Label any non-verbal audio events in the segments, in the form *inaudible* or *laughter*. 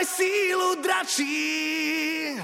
Máme sílu dračí.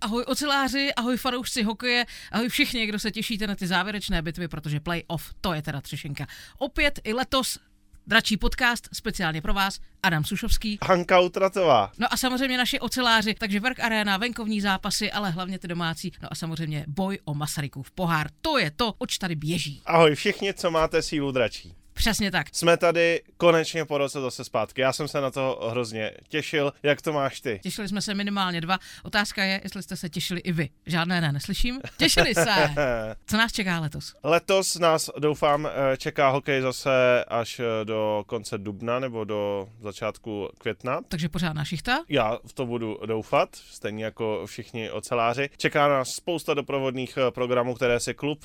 Ahoj oceláři, ahoj fanoušci hokeje, ahoj všichni, kdo se těšíte na ty závěrečné bitvy, protože playoff, to je teda třešenka. Opět i letos dračí podcast speciálně pro vás, Adam Sušovský. Hanka Utratová. No a samozřejmě naši oceláři, takže Work Arena, venkovní zápasy, ale hlavně ty domácí. No a samozřejmě boj o Masarykův pohár. To je to, oč tady běží. Ahoj všichni, co máte sílu dračí. Přesně tak. Jsme tady konečně po roce zase zpátky. Já jsem se na to hrozně těšil. Jak to máš ty? Těšili jsme se minimálně dva. Otázka je, jestli jste se těšili i vy. Žádné ne, neslyším. Těšili se. *laughs* Co nás čeká letos? Letos nás, doufám, eh, čeká hokej zase až eh, do konce dubna nebo do začátku května. Takže pořádná šichta? Já v to budu doufat, stejně jako všichni oceláři. Čeká nás spousta doprovodných eh, programů, které si klub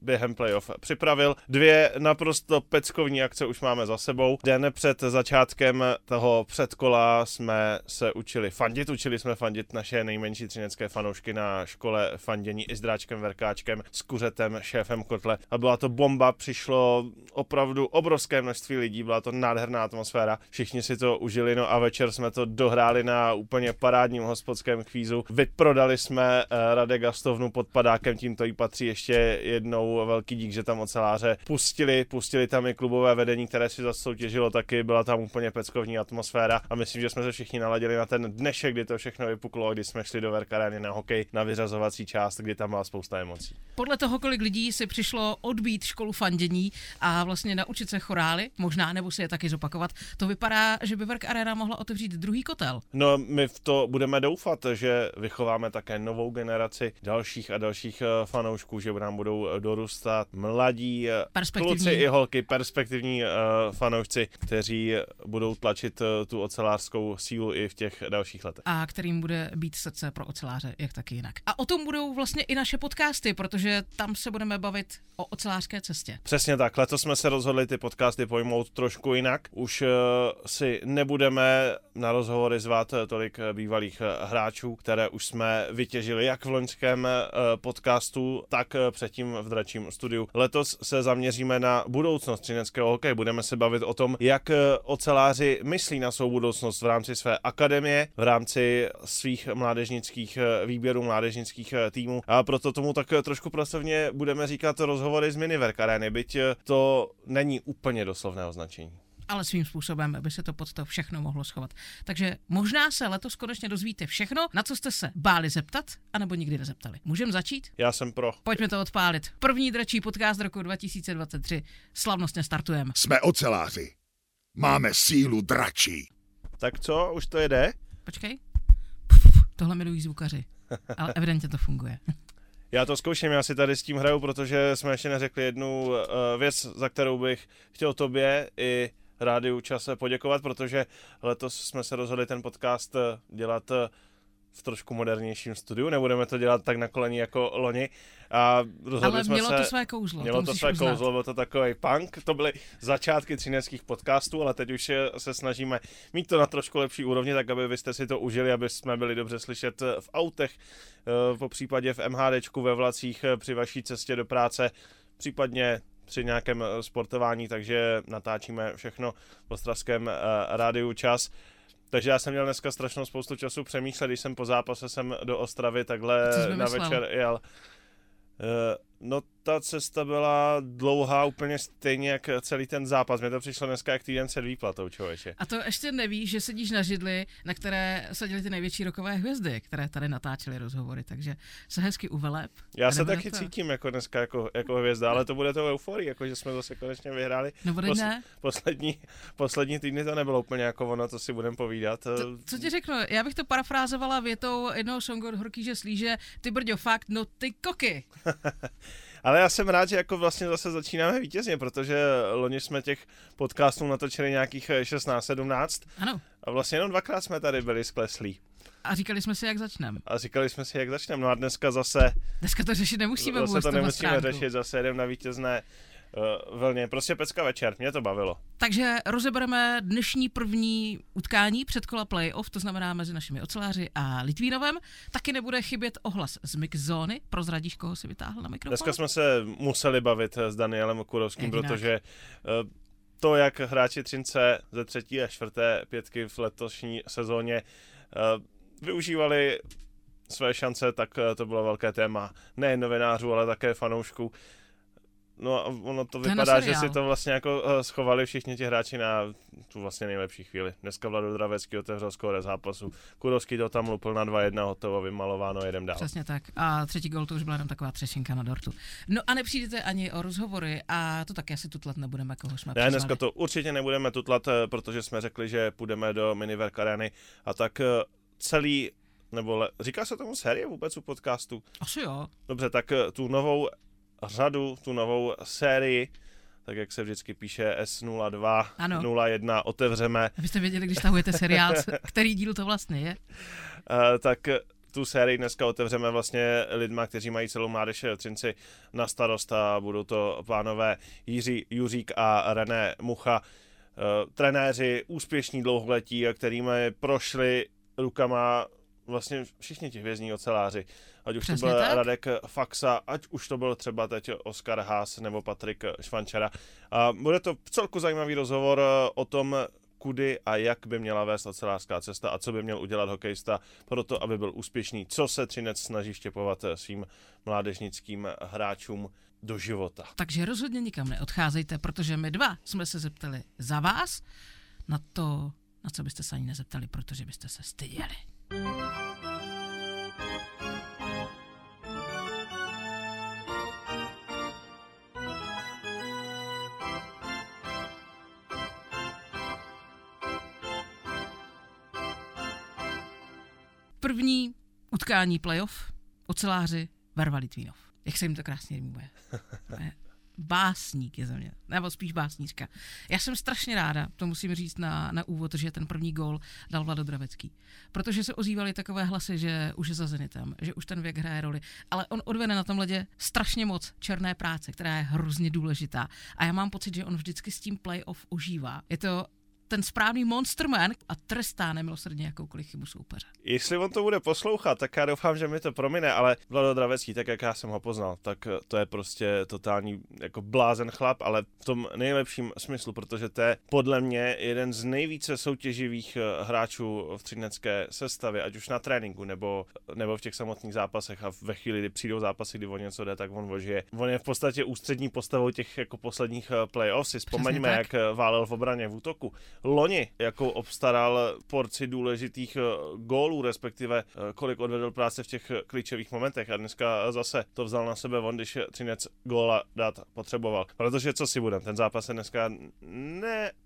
během playoff připravil. Dvě naprosto peckovní akce už máme za sebou. Den před začátkem toho předkola jsme se učili fandit, učili jsme fandit naše nejmenší třinecké fanoušky na škole fandění i s dráčkem Verkáčkem, s kuřetem, šéfem Kotle a byla to bomba, přišlo opravdu obrovské množství lidí, byla to nádherná atmosféra, všichni si to užili, no a večer jsme to dohráli na úplně parádním hospodském kvízu. Vyprodali jsme uh, Radek Gastovnu pod padákem, tímto jí patří ještě jednou velký dík, že tam oceláře pustili, pustili tam i klubové vedení, které si zase soutěžilo taky, byla tam úplně peckovní atmosféra a myslím, že jsme se všichni naladili na ten dnešek, kdy to všechno vypuklo, kdy jsme šli do Verkarény na hokej, na vyřazovací část, kdy tam byla spousta emocí. Podle toho, kolik lidí si přišlo odbít školu fandění a vlastně naučit se chorály, možná nebo si je taky zopakovat, to vypadá, že by Verk Arena mohla otevřít druhý kotel. No, my v to budeme doufat, že vychováme také novou generaci dalších a dalších eh, fanoušků, že nám budou dorůstat mladí eh, kluci i holky, perspektivní uh, fanoušci, kteří budou tlačit uh, tu ocelářskou sílu i v těch dalších letech. A kterým bude být srdce pro oceláře, jak taky jinak. A o tom budou vlastně i naše podcasty, protože tam se budeme bavit o ocelářské cestě. Přesně tak. Letos jsme se rozhodli ty podcasty pojmout trošku jinak. Už uh, si nebudeme na rozhovory zvát tolik bývalých hráčů, které už jsme vytěžili jak v loňském podcastu, tak předtím v dračím studiu. Letos se zaměříme na budoucnost třineckého hokeje. Budeme se bavit o tom, jak eh, oceláři myslí na svou budoucnost v rámci své akademie, v rámci svých mládežnických eh, výběrů, mládežnických eh, týmů. A proto tomu tak trošku pracovně budeme říkat rozhovory z Miniverk Areny, byť to není úplně doslovné označení ale svým způsobem by se to pod to všechno mohlo schovat. Takže možná se letos konečně dozvíte všechno, na co jste se báli zeptat, anebo nikdy nezeptali. Můžeme začít? Já jsem pro. Pojďme to odpálit. První dračí podcast roku 2023. Slavnostně startujeme. Jsme oceláři. Máme sílu dračí. Tak co, už to jede? Počkej. Tohle milují zvukaři. Ale evidentně to funguje. Já to zkouším, já si tady s tím hraju, protože jsme ještě neřekli jednu uh, věc, za kterou bych chtěl tobě i rádiu čase poděkovat, protože letos jsme se rozhodli ten podcast eh, dělat eh, v trošku modernějším studiu, nebudeme to dělat tak na koleni jako loni. A rozhodli Ale jsme mělo se, to své kouzlo. Mělo to, to své uznat. kouzlo, byl to takový punk, to byly začátky třineckých podcastů, ale teď už se snažíme mít to na trošku lepší úrovni, tak aby vy jste si to užili, aby jsme byli dobře slyšet v autech, eh, po případě v MHDčku, ve vlacích, při vaší cestě do práce, případně při nějakém eh, sportování, takže natáčíme všechno v Ostravském uh, rádiu čas. Takže já jsem měl dneska strašnou spoustu času přemýšlet, když jsem po zápase jsem do Ostravy takhle na večer jel. No ta cesta byla dlouhá úplně stejně jak celý ten zápas. Mně to přišlo dneska jak týden před výplatou, člověče. A to ještě nevíš, že sedíš na židli, na které seděly ty největší rokové hvězdy, které tady natáčely rozhovory, takže se hezky uveleb. Já se taky to... cítím jako dneska jako, jako hvězda, ale to bude to euforii, jako že jsme zase konečně vyhráli. No bude Pos, ne? Poslední, poslední týdny to nebylo úplně jako ono, to si budeme povídat. To, co ti řeknu, já bych to parafrázovala větou jednoho songu od Horkýže Slíže, ty brďo, fakt, no ty koky. *laughs* Ale já jsem rád, že jako vlastně zase začínáme vítězně, protože loni jsme těch podcastů natočili nějakých 16-17. Ano. A vlastně jenom dvakrát jsme tady byli skleslí. A říkali jsme si, jak začneme. A říkali jsme si, jak začneme. No a dneska zase... Dneska to řešit nemusíme. Zase to nemusíme řešit, zase jdeme na vítězné uh, vlně. Prostě pecka večer, mě to bavilo. Takže rozebereme dnešní první utkání předkola playoff, to znamená mezi našimi oceláři a Litvínovem. Taky nebude chybět ohlas z mixzóny. Prozradíš, koho si vytáhl na mikrofon? Dneska jsme se museli bavit s Danielem Kurovským, protože uh, to, jak hráči Třince ze třetí a čtvrté pětky v letošní sezóně uh, využívali své šance, tak to bylo velké téma nejen novinářů, ale také fanoušků. No a ono to, to vypadá, že si to vlastně jako uh, schovali všichni ti hráči na tu vlastně nejlepší chvíli. Dneska Vlado Dravecký otevřel skóre zápasu. Kurovský to tam lupil na 2-1, hotovo, vymalováno, jedem dál. Přesně tak. A třetí gol to už byla jenom taková třešinka na dortu. No a nepřijdete ani o rozhovory a to taky asi tutlat nebudeme, koho jsme Ne, dneska to určitě nebudeme tutlat, eh, protože jsme řekli, že půjdeme do Miniverk Areny a tak eh, celý nebo le, říká se tomu série vůbec u podcastu? Asi jo. Dobře, tak tu novou řadu, tu novou sérii, tak jak se vždycky píše S02, ano. 01, otevřeme. Abyste věděli, když stahujete seriál, *laughs* který díl to vlastně je. Uh, tak tu sérii dneska otevřeme vlastně lidma, kteří mají celou mládež Třinci na starost a budou to pánové Jiří Juřík a René Mucha, uh, trenéři úspěšní dlouholetí, kterými prošli rukama vlastně všichni ti hvězdní oceláři. Ať už Přesně to byl tak. Radek Faxa, ať už to byl třeba teď Oskar Haas nebo Patrik Švančera. A bude to celku zajímavý rozhovor eh, o tom, kudy a jak by měla vést ocelářská cesta a co by měl udělat hokejista pro to, aby byl úspěšný. Co se Třinec snaží štěpovat eh, svým mládežnickým hráčům do života. Takže rozhodně nikam neodcházejte, protože my dva jsme se zeptali za vás na to, na co byste se ani nezeptali, protože byste se styděli. První utkání playoff, oceláři Varva Litvínov. Jak se jim to krásně rýmuje básník je za mě, nebo spíš básníčka. Já jsem strašně ráda, to musím říct na, na úvod, že ten první gól dal Vlado Dravecký. Protože se ozývaly takové hlasy, že už je za Zenitem, že už ten věk hraje roli. Ale on odvede na tom ledě strašně moc černé práce, která je hrozně důležitá. A já mám pocit, že on vždycky s tím playoff užívá. Je to ten správný monsterman a trestá nemilosrdně jakoukoliv chybu soupeře. Jestli on to bude poslouchat, tak já doufám, že mi to promine, ale Vlado Dravecký, tak jak já jsem ho poznal, tak to je prostě totální jako blázen chlap, ale v tom nejlepším smyslu, protože to je podle mě jeden z nejvíce soutěživých eh, hráčů v třinecké sestavě, ať už na tréninku nebo, nebo v těch samotných zápasech a ve chvíli, kdy přijdou zápasy, kdy o něco jde, tak on vožije. On je v podstatě ústřední postavou těch jako posledních eh, playoffs. Si vzpomeňme, jak eh, válel v obraně v útoku loni, jako obstaral porci důležitých eh, gólů, respektive eh, kolik odvedl práce v těch klíčových momentech a dneska zase to vzal na sebe on, když Třinec góla dát potřeboval. Protože co si budem, ten zápas se dneska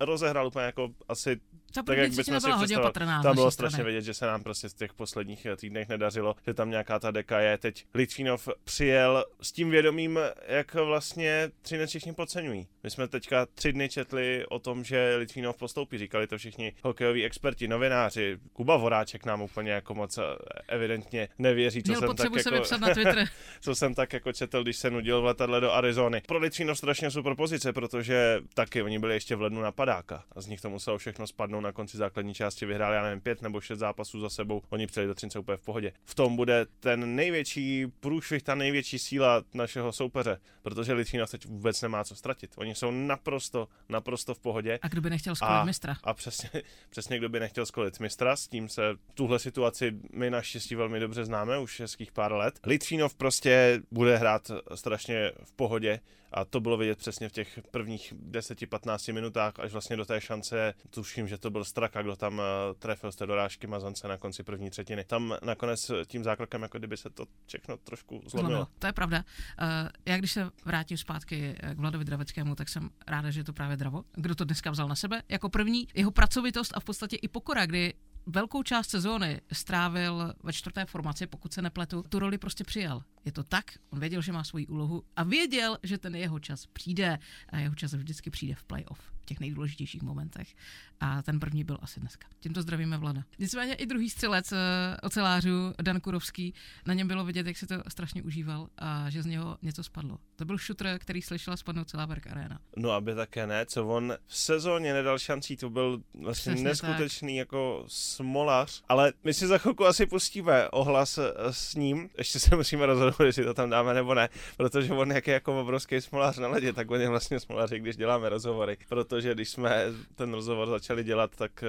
nerozehrál úplně jako asi ta tak, jak bychom si opatrná. Tam bylo strašně vidět, že se nám prostě v těch posledních eh, týdnech nedařilo, že tam nějaká ta deka je. Teď Litvinov přijel s tím vědomím, jak vlastně Třinec všichni podceňují. My jsme teďka tři dny četli o tom, že Litvinov postoupí. Říkali to všichni hokejoví experti, novináři. Kuba Voráček nám úplně jako moc eh, evidentně nevěří, co Měl jsem tak jako, se na Twitter. *laughs* co jsem tak jako četl, když se nudil v letadle do Arizony. Pro Litvinov strašně super pozice, protože taky oni byli ještě v lednu na padáka a z nich to muselo všechno spadnout na konci základní části vyhráli, já nevím, pět nebo šest zápasů za sebou, oni přijeli do Třince úplně v pohodě. V tom bude ten největší průšvih, ta největší síla našeho soupeře, protože Litvinov teď vůbec nemá co ztratit. Oni jsou naprosto, naprosto v pohodě. A kdo by nechtěl skolit mistra? A přesně, *laughs* přesně kdo by nechtěl skolit mistra, s tím se tuhle situaci my naštěstí velmi dobře známe už hezkých pár let. Litvinov prostě bude hrát strašně v pohodě a to bylo vidět přesně v těch prvních 10-15 minutách, až vlastně do té šance, tuším, že to byl Straka, kdo tam eh, trefil z té dorážky Mazance na konci první třetiny. Tam nakonec tím zákrokem, jako kdyby se to všechno trošku zlomilo. zlomilo. To je pravda. Uh, já když se vrátím zpátky eh, k Vladovi Draveckému, tak jsem ráda, že je to právě Dravo. Kdo to dneska vzal na sebe? Jako první jeho pracovitost a v podstatě i pokora, kdy velkou část sezóny strávil ve čtvrté formaci, pokud se nepletu, tu roli prostě přijal. Je to tak, on věděl, že má svoji úlohu a věděl, že ten jeho čas přijde a jeho čas vždycky přijde v playoff, těch nejdůležitějších momentech. A ten první byl asi dneska. Tímto zdravíme Vlada. Nicméně i druhý střelec uh, ocelářů, Dan Kurovský, na něm bylo vidět, jak se to strašně užíval a že z něho něco spadlo. To byl šutr, který slyšela spadnout celá Berg Arena. No aby také ne, co on v sezóně nedal šancí, to byl vlastně Přesně neskutečný tak. jako smolař, ale my si za chvilku asi pustíme ohlas eh, s ním, ještě se musíme rozhodnout, jestli to tam dáme nebo ne, protože on jak je jako obrovský smolař na ledě, tak on je vlastně smolař, když děláme rozhovory, protože když jsme ten rozhovor začali dělat, tak eh,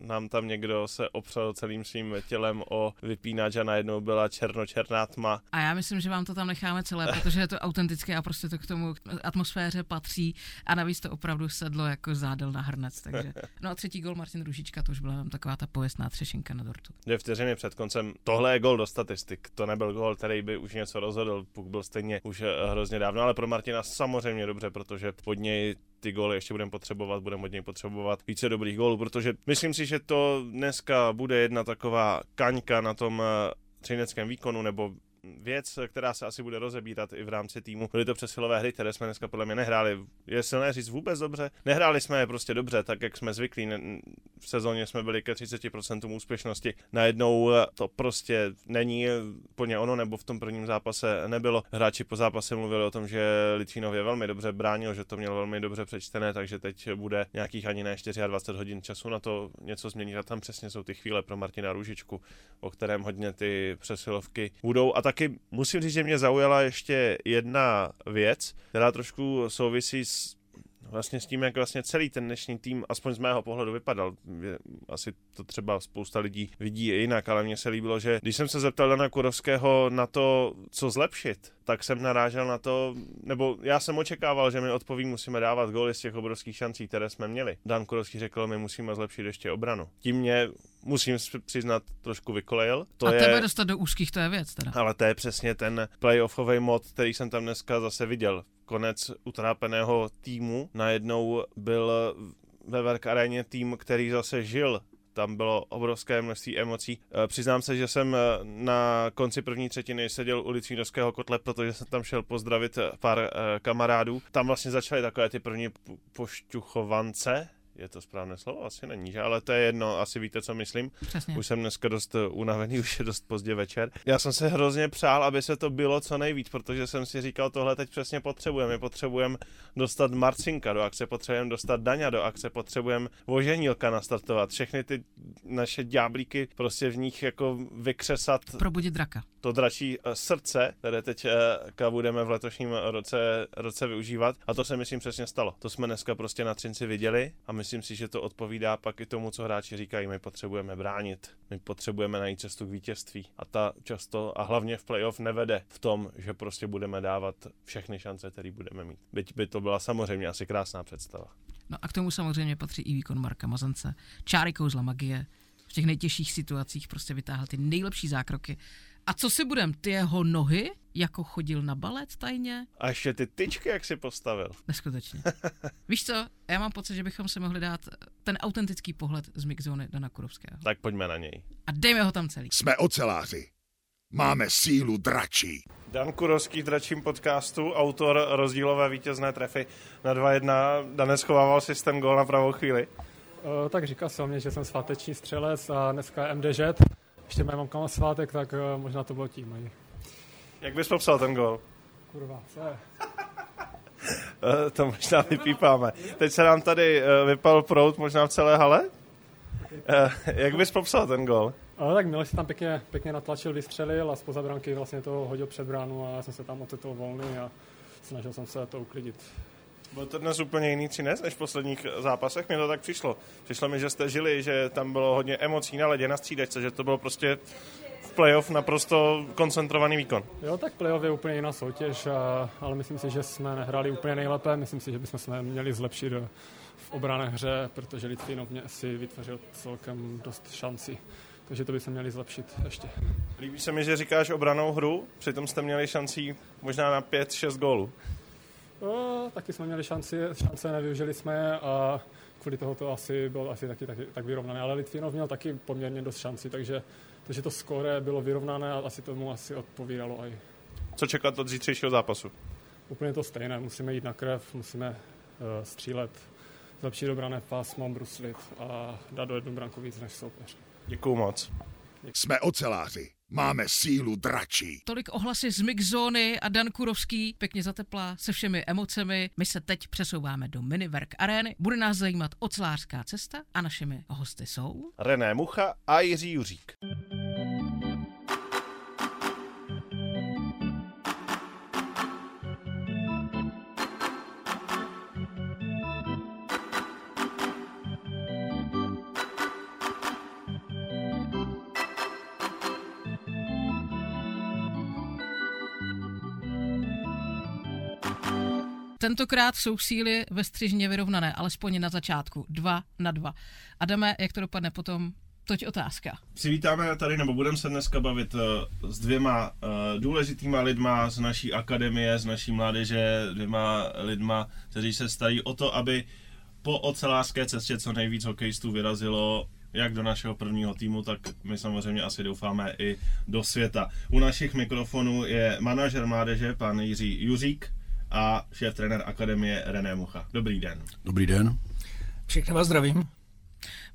nám tam někdo se opřel celým svým tělem o vypínač a najednou byla černočerná tma. A já myslím, že vám to tam necháme celé, protože je to autentické a prostě to k tomu atmosféře patří a navíc to opravdu sedlo jako zádel na hrnec. Takže. *laughs* No a třetí gol Martin Ružička, to už byla tam taková ta pověstná třešinka na dortu. Dvě vteřiny před koncem. Tohle je gol do statistik. To nebyl gol, který by už něco rozhodl. Puk byl stejně už eh, hrozně dávno, ale pro Martina samozřejmě dobře, protože pod něj ty góly ještě budeme potřebovat, budeme od něj potřebovat více dobrých gólů, protože myslím si, že to dneska bude jedna taková kaňka na tom eh, třineckém výkonu, nebo věc, která se asi bude rozebírat i v rámci týmu. Byly to přesilové hry, které jsme dneska podle mě nehráli. Je silné říct vůbec dobře. Nehráli jsme je prostě dobře, tak jak jsme zvyklí. V sezóně jsme byli ke 30% úspěšnosti. Najednou eh, to prostě není plně ono, nebo v tom prvním zápase nebylo. Hráči po zápase mluvili o tom, že Litvinov je velmi dobře bránil, že to měl velmi dobře přečtené, takže teď bude nějakých ani ne 24 hodin času na to něco změnit. A tam přesně jsou ty chvíle pro Martina Růžičku, o kterém hodně ty přesilovky budou. A taky musím říct, že mě zaujala ještě jedna věc, která trošku souvisí s vlastně s tím, jak vlastně celý ten dnešní tým, aspoň z mého pohledu, vypadal. Asi to třeba spousta lidí vidí jinak, ale mně se líbilo, že když jsem se zeptal Dana Kurovského na to, co zlepšit, tak jsem narážel na to, nebo já jsem očekával, že mi odpoví, musíme dávat góly z těch obrovských šancí, které jsme měli. Dan Kurovský řekl, my musíme zlepšit ještě obranu. Tím mě, musím přiznat, trošku vykolejil. To A je, tebe dostat do úzkých, to je věc teda. Ale to je přesně ten playoffový mod, který jsem tam dneska zase viděl konec utrápeného týmu najednou byl ve Verk aréně tým, který zase žil tam bylo obrovské množství emocí. E, přiznám se, že jsem e, na konci první třetiny seděl u Litvínovského kotle, protože jsem tam šel pozdravit pár e, kamarádů. Tam vlastně začaly takové ty první pošťuchovance, je to správné slovo? Asi není, že? ale to je jedno, asi víte, co myslím. Přesně. Už jsem dneska dost eh, unavený, *laughs* už je dost pozdě večer. Já jsem se hrozně přál, aby se to bylo co nejvíc, protože jsem si říkal, tohle teď přesně potřebujeme. My potřebujeme dostat Marcinka do akce, potřebujeme dostat Daňa do akce, potřebujeme Voženílka nastartovat. Všechny ty naše ďáblíky prostě v nich jako vykřesat. Probudit draka. To dračí eh, srdce, které teď eh, budeme v letošním roce, roce využívat. A to se myslím přesně stalo. To jsme dneska prostě na Třinci viděli a my myslím si, že to odpovídá pak i tomu, co hráči říkají. My potřebujeme bránit, my potřebujeme najít cestu k vítězství. A ta často a hlavně v playoff nevede v tom, že prostě budeme dávat všechny šance, které budeme mít. Byť by to byla samozřejmě asi krásná představa. No a k tomu samozřejmě patří i výkon Marka Mazance. Čáry kouzla magie. V těch nejtěžších situacích prostě vytáhl ty nejlepší zákroky a co si budem, ty jeho nohy, jako chodil na balet tajně? A ještě ty tyčky, jak si postavil. Neskutečně. *laughs* Víš co, já mám pocit, že bychom si mohli dát ten autentický pohled z mixzóny Dana Kurovského. Tak pojďme na něj. A dejme ho tam celý. Jsme oceláři. Máme sílu dračí. Dan Kurovský v dračím podcastu, autor rozdílové vítězné trefy na 2-1. Dan schovával systém gól na pravou chvíli. Uh, tak říkal jsem mě, že jsem sváteční střelec a dneska je MDŽ ještě mám kam svátek, tak uh, možná to bylo tím. Jak bys popsal ten gol? Kurva, co je? *laughs* Eh, to možná vypípáme. Teď se nám tady uh, vypal prout možná v celé hale. Jak bys popsal ten gol? Ale tak Miloš se tam pěkně, pěkně natlačil, vystřelil a spoza branky vlastně to hodil před bránu a já jsem se tam ocitl volný a snažil jsem se to uklidit. Byl to dnes úplně jiný třinec než v posledních zápasech, mně to tak přišlo. Přišlo mi, že jste žili, že tam bylo hodně emocí na ledě, na střídačce, že to bylo prostě v playoff naprosto koncentrovaný výkon. Jo, tak playoff je úplně jiná soutěž, a, ale myslím si, že jsme nehráli úplně nejlépe. Myslím si, že bychom se měli zlepšit v obrané hře, protože Litvinov mě si vytvořil celkem dost šancí. Takže to by se měli zlepšit ještě. Líbí se mi, že říkáš obranou hru, přitom jste měli šancí možná na 5-6 gólů. No, taky jsme měli šanci, šance, nevyužili jsme a kvůli toho to asi bylo asi taky, taky tak vyrovnané. Ale Litvinov měl taky poměrně dost šanci, takže, takže to skóre bylo vyrovnané a asi tomu asi odpovídalo i. Co čekat od zítřejšího zápasu? Úplně to stejné. Musíme jít na krev, musíme uh, střílet, zlepšit obrané pásmo, bruslit a dát do jednu branku víc než soupeř. Děkuju moc. Jsme oceláři. Máme sílu dračí. Tolik ohlasy z Mixzóny a Dan Kurovský pěkně zateplá se všemi emocemi. My se teď přesouváme do Miniverk arény. Bude nás zajímat ocelářská cesta a našimi hosty jsou... René Mucha a Jiří Juřík. Tentokrát jsou síly ve střižně vyrovnané, alespoň na začátku. Dva na dva. Adame, jak to dopadne potom? Toť otázka. Přivítáme tady, nebo budeme se dneska bavit uh, s dvěma uh, důležitýma lidma z naší akademie, z naší mládeže, dvěma lidma, kteří se starí o to, aby po ocelářské cestě co nejvíc hokejistů vyrazilo jak do našeho prvního týmu, tak my samozřejmě asi doufáme i do světa. U našich mikrofonů je manažer mládeže, pan Jiří Juřík a šéf trenér akademie René Mucha. Dobrý den. Dobrý den. Všechny vás zdravím.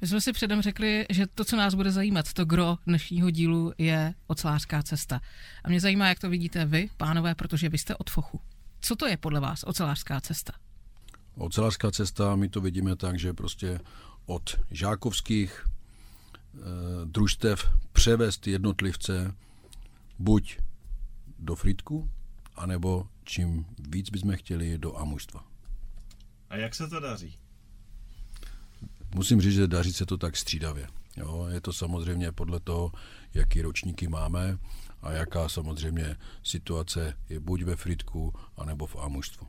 My jsme si předem řekli, že to, co nás bude zajímat, to gro dnešního dílu je ocelářská cesta. A mě zajímá, jak to vidíte vy, pánové, protože vy jste od Fochu. Co to je podle vás ocelářská cesta? Ocelářská cesta, my to vidíme tak, že prostě od žákovských e, družstev převést jednotlivce buď do fritku, anebo čím víc bychom chtěli do amužstva. A jak se to daří? Musím říct, že daří se to tak střídavě. Jo, je to samozřejmě podle toho, jaký ročníky máme a jaká samozřejmě situace je buď ve fritku, anebo v amužstvu.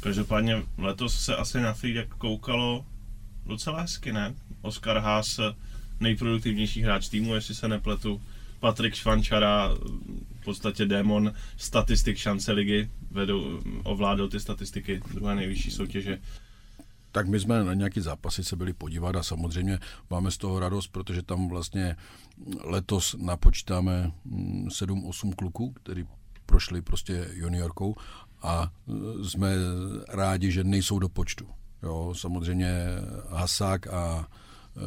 Každopádně letos se asi na Frýdek koukalo docela hezky, ne? Oskar Haas, nejproduktivnější hráč týmu, jestli se nepletu. Patrik Švančara, v podstatě démon statistik šance ligy, vedou, ovládal ty statistiky druhé nejvyšší soutěže. Tak my jsme na nějaký zápasy se byli podívat a samozřejmě máme z toho radost, protože tam vlastně letos napočítáme 7-8 kluků, který prošli prostě juniorkou a jsme rádi, že nejsou do počtu. Jo, samozřejmě Hasák a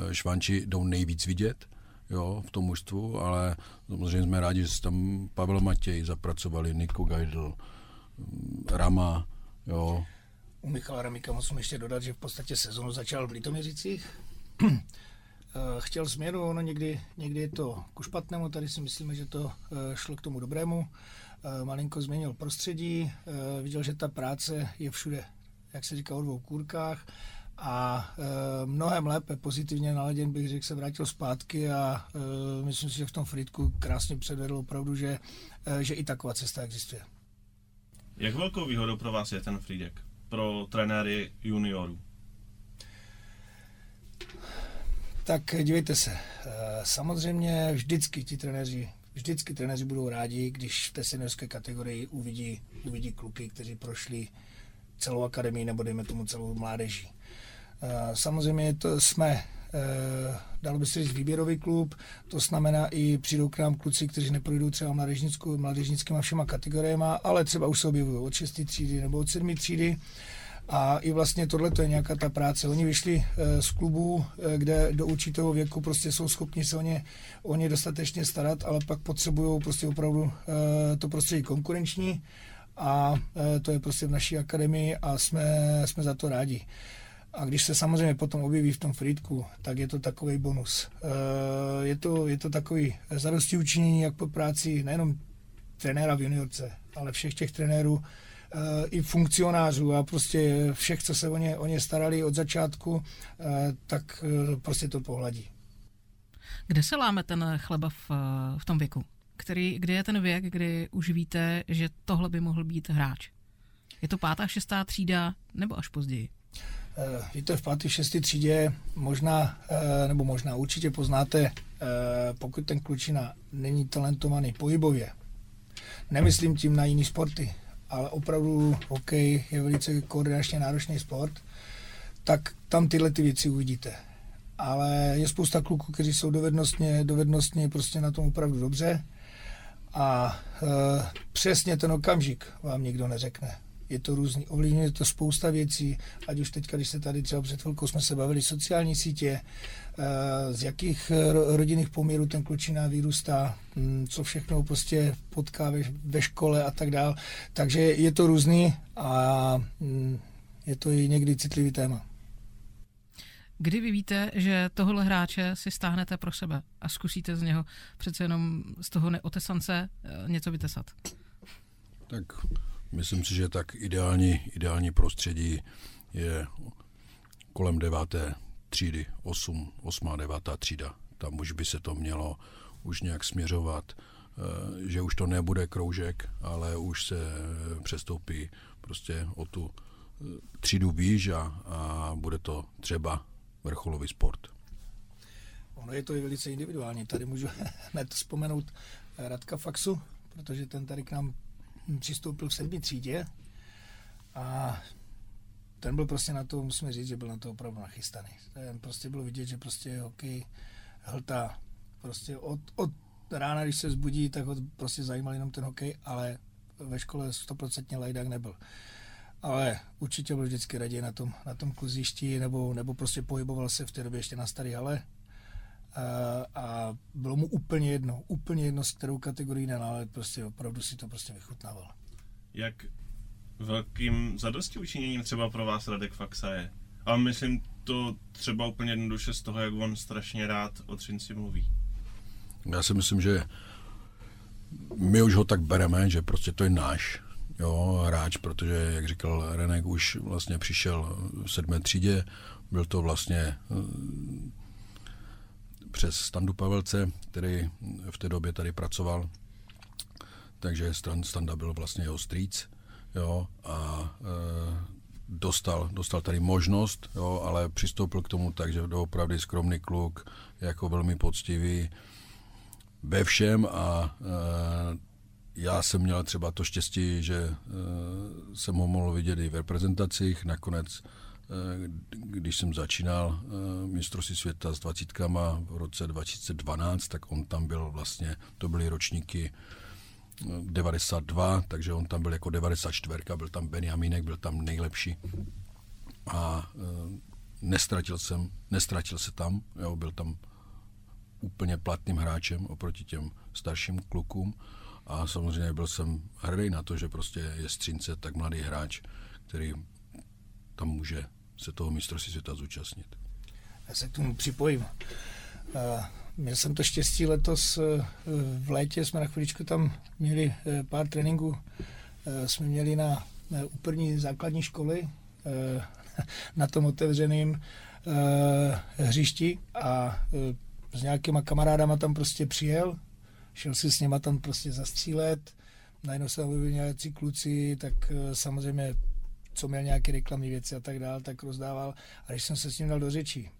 e, Švanči jdou nejvíc vidět jo, v tom mužstvu, ale samozřejmě jsme rádi, že tam Pavel Matěj zapracovali, Niko Gajdl, Rama, jo. U Michala Ramika musím ještě dodat, že v podstatě sezonu začal v Litoměřicích. E, chtěl změnu, ono někdy, někdy je to ku špatnému, tady si myslíme, že to e, šlo k tomu dobrému. Malinko změnil prostředí, viděl, že ta práce je všude jak se říká, o dvou kůrkách a e, mnohem lépe pozitivně naladěn bych řekl, se vrátil zpátky a e, myslím si, že v tom Fritku krásně předvedl opravdu, že, e, že i taková cesta existuje. Jak velkou výhodou pro vás je ten Frídek? Pro trenéry juniorů? Tak dívejte se, e, samozřejmě vždycky ti trenéři vždycky trenéři budou rádi, když v té seniorské kategorii uvidí, uvidí kluky, kteří prošli celou akademii nebo dejme tomu celou mládeží. Eh, samozřejmě to jsme eh, dalo by se říct výběrový klub, to znamená i přijdou k nám kluci, kteří neprojdou třeba mládežnickou, mládežnickýma všema kategoriemi, ale třeba už se objevují od 6. třídy nebo od 7. třídy. A i vlastně tohle je nějaká ta práce. Oni vyšli eh, z klubů, kde do určitého věku prostě jsou schopni se o ně, o ně dostatečně starat, ale pak potřebují prostě opravdu to prostředí konkurenční a to je prostě v naší akademii a jsme, jsme za to rádi. A když se samozřejmě potom objeví v tom Frýdku, tak je to takový bonus. E, je to, je to takový zadosti učinění jak po práci nejenom trenéra v juniorce, ale všech těch trenérů, e, i funkcionářů a prostě všech, co se o ně, o ně starali od začátku, tak prostě to pohladí. Kde se láme ten chleba v, v tom věku? který, kdy je ten věk, kdy už víte, že tohle by mohl být hráč? Je to pátá, šestá třída nebo až později? Víte, v páté, šesté třídě možná, uh, nebo možná určitě poznáte, uh, pokud ten klučina není talentovaný pohybově, nemyslím tím na jiný sporty, ale opravdu hokej je velice koordinačně náročný sport, tak tam tyhle ty věci uvidíte. Ale je spousta kluků, kteří jsou dovednostně, dovednostně prostě na tom opravdu dobře a e, přesně ten okamžik vám nikdo neřekne. Je to různý, ovlivňuje to spousta věcí, ať už teď, když se tady třeba před chvilkou jsme se bavili sociální sítě, e, z jakých rodinných poměrů ten klučina vyrůstá, hm, co všechno prostě potká ve, ve škole a tak dál. Takže je to různý a hm, je to i někdy citlivý téma. Kdy vy víte, že tohle hráče si stáhnete pro sebe a zkusíte z něho přece jenom z toho neotesance eh, něco vytesat? Tak myslím si, že tak ideální, ideální prostředí je kolem deváté třídy, 8, 8. devátá třída. Tam už by se to mělo už nějak směřovat, eh, že už to nebude kroužek, ale už se přestoupí prostě o tu eh, třídu výš a, a bude to třeba vrcholový sport. Ono je to i velice individuální. Tady můžu *laughs* hned vzpomenout Radka Faxu, protože ten tady k nám přistoupil v sedmý třídě a ten byl prostě na to, musíme říct, že byl na to opravdu nachystaný. Ten prostě bylo vidět, že prostě hokej hltá. Prostě od, od rána, když se zbudí, tak ho prostě zajímal jenom ten hokej, ale ve škole stoprocentně lajdák nebyl. Ale určitě byl vždycky raději na tom, na tom kluzišti, nebo, nebo prostě pohyboval se v té době ještě na starý hale. A, a bylo mu úplně jedno, úplně jedno, s kterou kategorii ne, ale prostě opravdu si to prostě vychutnával. Jak velkým zadosti učiněním třeba pro vás Radek Faxa je? A myslím to třeba úplně jednoduše z toho, jak on strašně rád o Třinci mluví. Já si myslím, že my už ho tak bereme, že prostě to je náš jo, hráč, protože, jak říkal Renek, už vlastně přišel v sedmé třídě, byl to vlastně eh, přes Standu Pavelce, který v té době tady pracoval, takže Standa byl vlastně jeho strýc, jo, a e, dostal, dostal tady možnost, jo, ale přistoupil k tomu tak, že opravdu skromný kluk, jako velmi poctivý, ve všem a e, já jsem měl třeba to štěstí, že e, jsem ho mohl vidět i v reprezentacích. Nakonec, když jsem začínal mistrovství světa s dvacítkama v roce 2012, tak on tam byl vlastně, to byly ročníky 92, takže on tam byl jako 94, byl tam Benjamínek, byl tam nejlepší. A nestratil jsem, nestratil se tam, jo, byl tam úplně platným hráčem oproti těm starším klukům a samozřejmě byl jsem hrdý na to, že prostě je Střince tak mladý hráč, který tam může se toho mistrovství světa zúčastnit. Já se k tomu připojím. Měl jsem to štěstí letos e, v létě, jsme na chviličku tam měli e, pár tréninků. Jsme měli na, úplní základní školy *laughs* na tom otevřeném hřišti a s nějakýma kamarádama tam prostě přijel, šel si s něma tam prostě zastřílet, najednou se objevili nějací kluci, tak eh, samozřejmě co měl nějaké reklamní věci a tak dále, tak rozdával. A když jsem se s ním dal do řeči,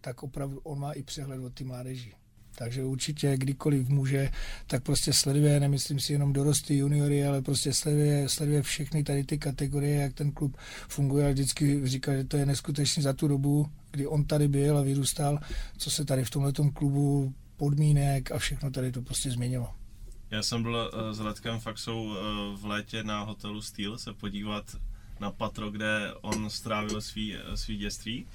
tak opravdu on má i přehled od ty mládeži. Takže určitě kdykoliv může, tak prostě sleduje, nemyslím si jenom dorosty, juniory, ale prostě sleduje, sleduje všechny tady ty kategorie, jak ten klub funguje a vždycky říká, že to je neskutečný za tu dobu, kdy on tady byl a vyrůstal, co se tady v tomhle klubu podmínek a všechno tady to prostě změnilo. Já jsem byl uh, s Letkem Faxou uh, v létě na hotelu Steel se podívat na patro, kde on strávil svý, svý dětství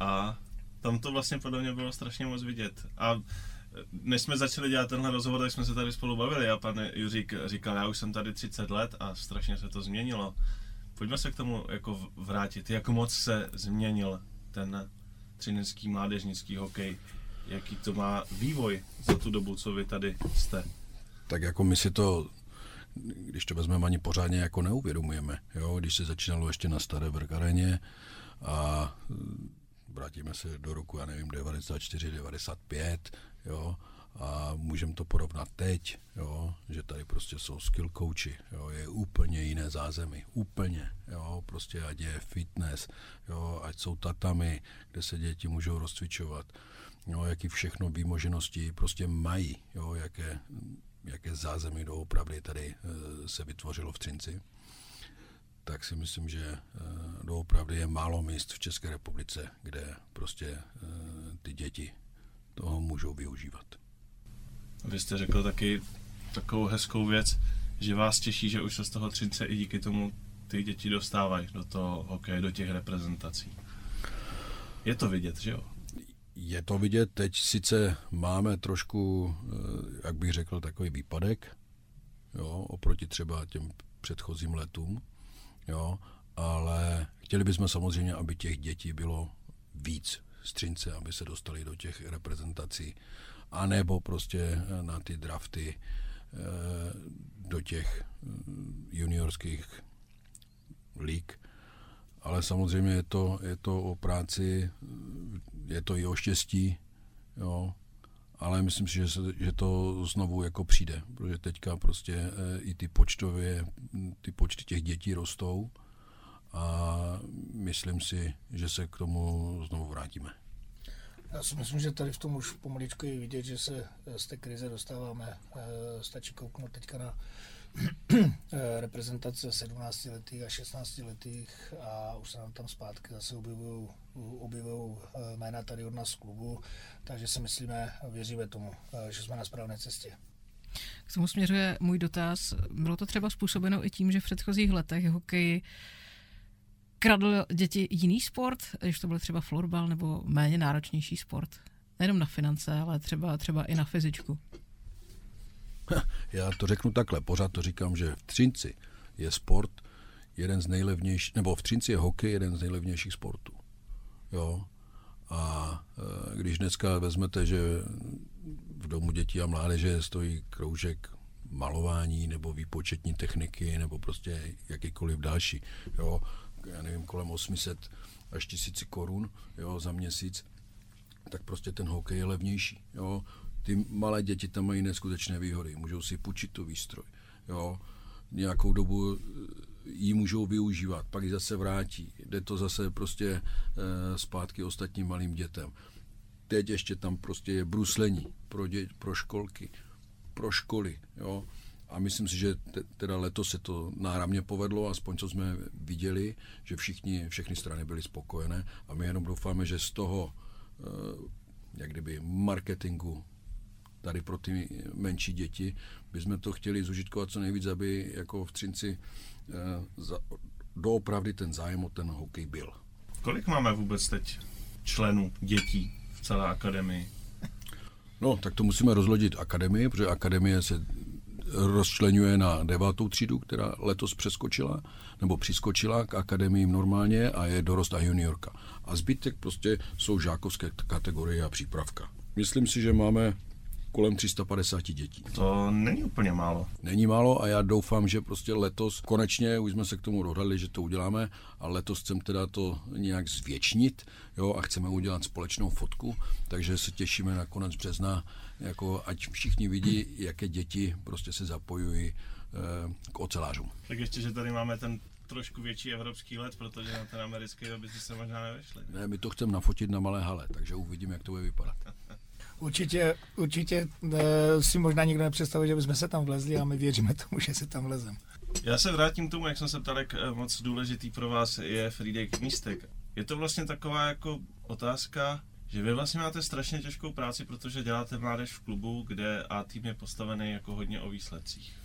a tam to vlastně podle mě bylo strašně moc vidět. A než jsme začali dělat tenhle rozhovor, tak jsme se tady spolu bavili a pan Juřík říkal, já už jsem tady 30 let a strašně se to změnilo. Pojďme se k tomu jako vrátit, jak moc se změnil ten třinecký mládežnický hokej, jaký to má vývoj za tu dobu, co vy tady jste. Tak jako my si to když to vezmeme, ani pořádně jako neuvědomujeme. Jo? Když se začínalo ještě na Staré Vrkareně a vrátíme se do roku, já nevím, 94, 95, jo, a můžeme to porovnat teď, jo, že tady prostě jsou skill coachi, jo, je úplně jiné zázemí, úplně, jo, prostě ať je fitness, jo, ať jsou tatami, kde se děti můžou rozcvičovat, jo, jaký všechno výmoženosti prostě mají, jo, jaké, jaké zázemí doopravdy tady e, se vytvořilo v Třinci tak si myslím, že eh, doopravdy je málo míst v České republice, kde prostě eh, ty děti toho můžou využívat. Vy jste řekl taky takovou hezkou věc, že vás těší, že už se z toho Třince i díky tomu ty děti dostávají do toho hokeje, do těch reprezentací. Je to vidět, že jo? Je to vidět, teď sice máme trošku, eh, jak bych řekl, takový výpadek, jo, oproti třeba těm předchozím letům, jo, ale chtěli bychom samozřejmě, aby těch dětí bylo víc střince, aby se dostali do těch reprezentací, anebo prostě eh, na ty drafty eh, do těch eh, juniorských lík. Ale samozřejmě je to, je to o práci, je to i o štěstí, jo, ale myslím si, že, se, že to znovu jako přijde, protože teďka prostě e, i ty počtově, ty počty těch dětí rostou a myslím si, že se k tomu znovu vrátíme. Já si myslím, že tady v tom už pomaličku je vidět, že se z té krize dostáváme. Stačí kouknout teďka na reprezentace 17 letých a 16 letých a už se nám tam zpátky zase objevují, objevují jména tady od nás z klubu, takže si myslíme, věříme tomu, že jsme na správné cestě. K tomu směřuje můj dotaz. Bylo to třeba způsobeno i tím, že v předchozích letech hokej kradl děti jiný sport, když to byl třeba florbal nebo méně náročnější sport? Nejenom na finance, ale třeba, třeba i na fyzičku. *laughs* Já to řeknu takhle, pořád to říkám, že v Třinci je sport jeden z nejlevnějších, nebo v Třinci je hokej jeden z nejlevnějších sportů. Jo. A e, když dneska vezmete, že v domu dětí a mládeže stojí kroužek malování nebo výpočetní techniky nebo prostě jakýkoliv další, jo, já nevím, kolem 800 až 1000 korun jo, za měsíc, tak prostě ten hokej je levnější. Jo. Ty malé děti tam mají neskutečné výhody, můžou si půjčit tu výstroj. Jo. Nějakou dobu eh, ji můžou využívat, pak ji zase vrátí. Jde to zase prostě e, zpátky ostatním malým dětem. Teď ještě tam prostě je bruslení pro, dě, pro školky, pro školy. Jo a myslím si, že te, teda letos se to náramně povedlo, aspoň co jsme viděli, že všichni, všechny strany byly spokojené a my jenom doufáme, že z toho eh, jak kdyby marketingu tady pro ty menší děti, bychom to chtěli zužitkovat co nejvíc, aby jako v Třinci eh, za, doopravdy ten zájem o ten hokej byl. Kolik máme vůbec teď členů, dětí v celé akademii? No, tak to musíme rozlodit akademii, protože akademie se rozčlenuje na devátou třídu, která letos přeskočila, nebo přiskočila k akademiím normálně a je dorost a juniorka. A zbytek prostě jsou žákovské kategorie a přípravka. Myslím si, že máme kolem 350 dětí. To není úplně málo. Není málo a já doufám, že prostě letos konečně už jsme se k tomu dohodli, že to uděláme a letos chcem teda to nějak zvětšnit jo, a chceme udělat společnou fotku, takže se těšíme na konec března, jako ať všichni vidí, jaké děti prostě se zapojují e, k ocelářům. Tak ještě, že tady máme ten trošku větší evropský let, protože na ten americký by se možná nevešli. Ne, my to chceme nafotit na malé hale, takže uvidíme, jak to bude vypadat. *laughs* Určitě, určitě e, si možná nikdo nepředstavuje, že bychom se tam vlezli a my věříme tomu, že se tam vlezem. Já se vrátím k tomu, jak jsem se ptal, jak eh, moc důležitý pro vás je Friedek místek. Je to vlastně taková jako otázka, že vy vlastně máte strašně těžkou práci, protože děláte mládež v klubu, kde A tým je postavený jako hodně o výsledcích.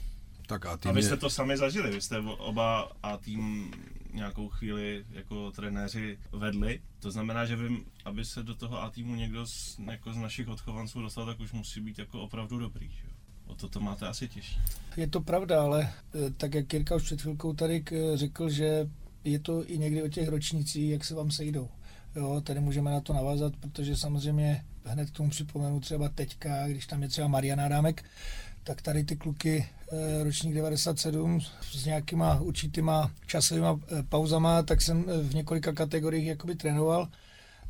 Tak a, tým a vy jste je... to sami zažili, vy jste oba A tým nějakou chvíli jako trenéři vedli. To znamená, že vím, aby se do toho A týmu někdo z, jako z našich odchovanců dostal, tak už musí být jako opravdu dobrý. Že? O to to máte asi těžší. Je to pravda, ale eh, tak jak Jirka už před chvilkou tady řekl, že je to i někdy o těch ročnících, jak se vám sejdou. Jo, tady můžeme na to navázat, protože samozřejmě hned k tomu připomenu třeba teďka, když tam je třeba Mariana Rámek, tak tady ty kluky ročník 97 s nějakýma určitýma časovýma eh, pauzama, tak jsem eh, v několika kategoriích jakoby trénoval,